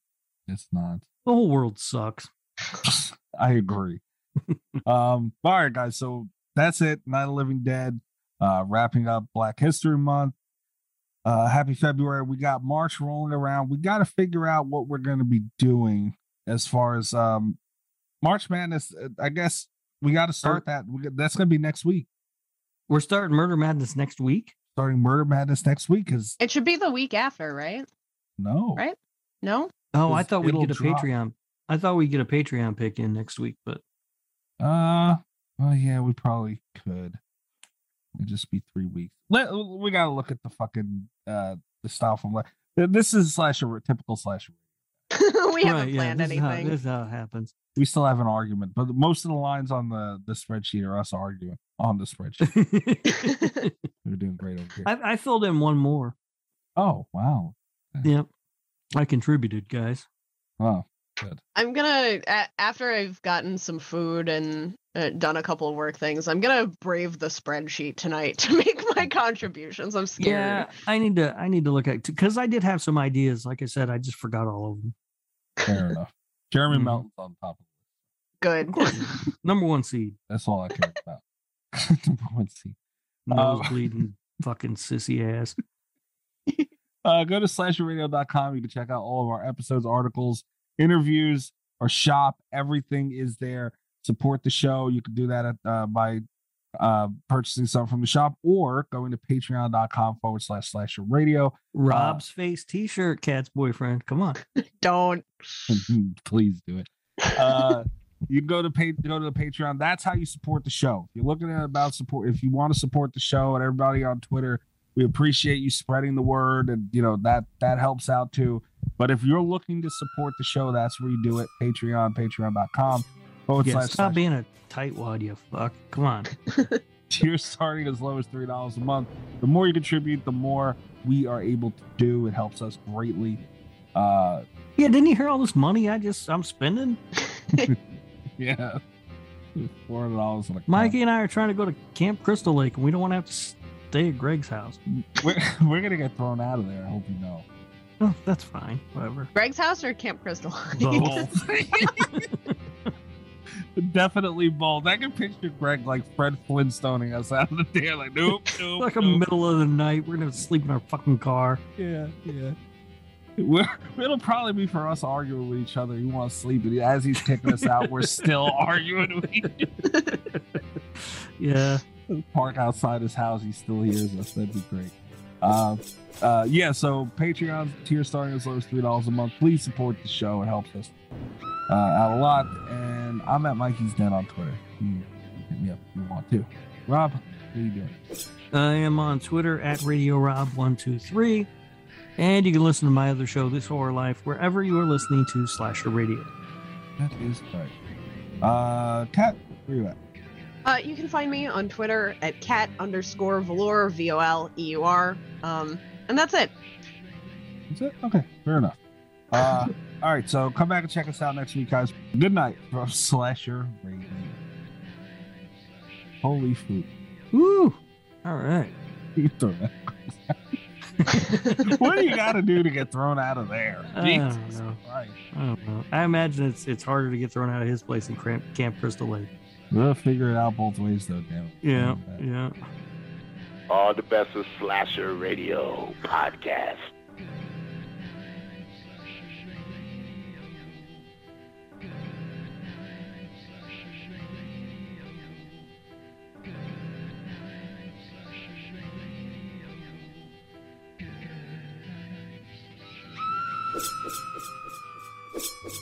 it's not The whole world sucks. I agree. um, all right, guys. So that's it. Night of Living Dead. Uh, wrapping up Black History Month. Uh, happy February. We got March rolling around. We got to figure out what we're going to be doing as far as um March Madness. uh, I guess we got to start that. We, that's going to be next week. We're starting Murder Madness next week. Starting Murder Madness next week. Because It should be the week after, right? no, Right? No? Oh, I thought we'd get a drop. Patreon. I thought we'd get a Patreon pick in next week, but Uh, well, yeah, we probably could. It'd just be three weeks. Let we gotta look at the fucking uh the style from like this is slasher typical slasher. we haven't Right, planned this Is how, anything. this is how it happens. We still have an argument, but most of the lines on the the spreadsheet are us arguing on the spreadsheet. We're doing great over here. I, I filled in one more. oh wow. Yep, I contributed, guys. Oh, good. I'm gonna a- after I've gotten some food and done a couple of work things. I'm gonna brave the spreadsheet tonight to make my contributions. I'm scared. Yeah, I need to. I need to look at because I did have some ideas. Like I said, I just forgot all of them. Fair enough. Jeremy Mhm. Melton's on top of it. Good. Of number one seed, That's all I care about. Number one seed. nose Um, bleeding, fucking sissy ass. Uh, go to slasherradio.com. You can check out all of our episodes, articles, interviews, our shop. Everything is there. Support the show. You can do that at, uh, by uh, purchasing something from the shop or going to patreon.com forward slash slasher radio. Rob's face T-shirt, cat's boyfriend. Come on. Don't. Please do it. Uh, you can go to pay, go to the Patreon. That's how you support the show. If you're looking at about support, if you want to support the show and everybody on Twitter We appreciate you spreading the word, and you know that that helps out too. But if you're looking to support the show, that's where you do it. Patreon, patreon.com forward Yeah, stop slash being a tightwad, you fuck. Come on. tier starting as low as three dollars a month. The more you contribute, the more we are able to do. It helps us greatly. Uh Yeah, didn't you hear all this money I just I'm spending? yeah. Four hundred dollars on a Mikey and I are trying to go to Camp Crystal Lake, and we don't want to have to stay at Greg's house. We're, we're gonna get thrown out of there. I hope you know. Oh, that's fine. Whatever. Greg's house or Camp Crystal? Both. Definitely bold. I can picture Greg like Fred Flintstoning us out of the day. like nope, nope. like a middle of the night. We're gonna sleep in our fucking car. Yeah, yeah. We're, it'll probably be for us arguing with each other. He wants to sleep, and as he's kicking us out, we're still arguing with each other. Yeah. Park outside his house, he still hears us. That'd be great. Uh, uh, yeah, so Patreon tier starting as low as three dollars a month. Please support the show; it helps us uh, out a lot. And I'm at Mikey's Den on Twitter. You can hit me up if you want to. Rob, what are you doing? I am on Twitter at Radio Rob123. And you can listen to my other show, This Horror Life, wherever you are listening to Slasher Radio. That is correct. Uh, Kat, where you at? Uh, you can find me on Twitter at cat underscore voleur, V O L E U R. Um, and that's it. That's it? Okay, fair enough. Uh, all right, so come back and check us out next week, guys. Good night from Slasher Radio. Holy food. Woo! All right. You throw that. what do you got to do to get thrown out of there? I don't Jesus know. Christ. I don't know. I imagine it's it's harder to get thrown out of his place in Camp, Camp Crystal Lake. We'll figure it out both ways, though, damn it. Yeah, yeah. All the best of Slasher Radio podcast. Thank you.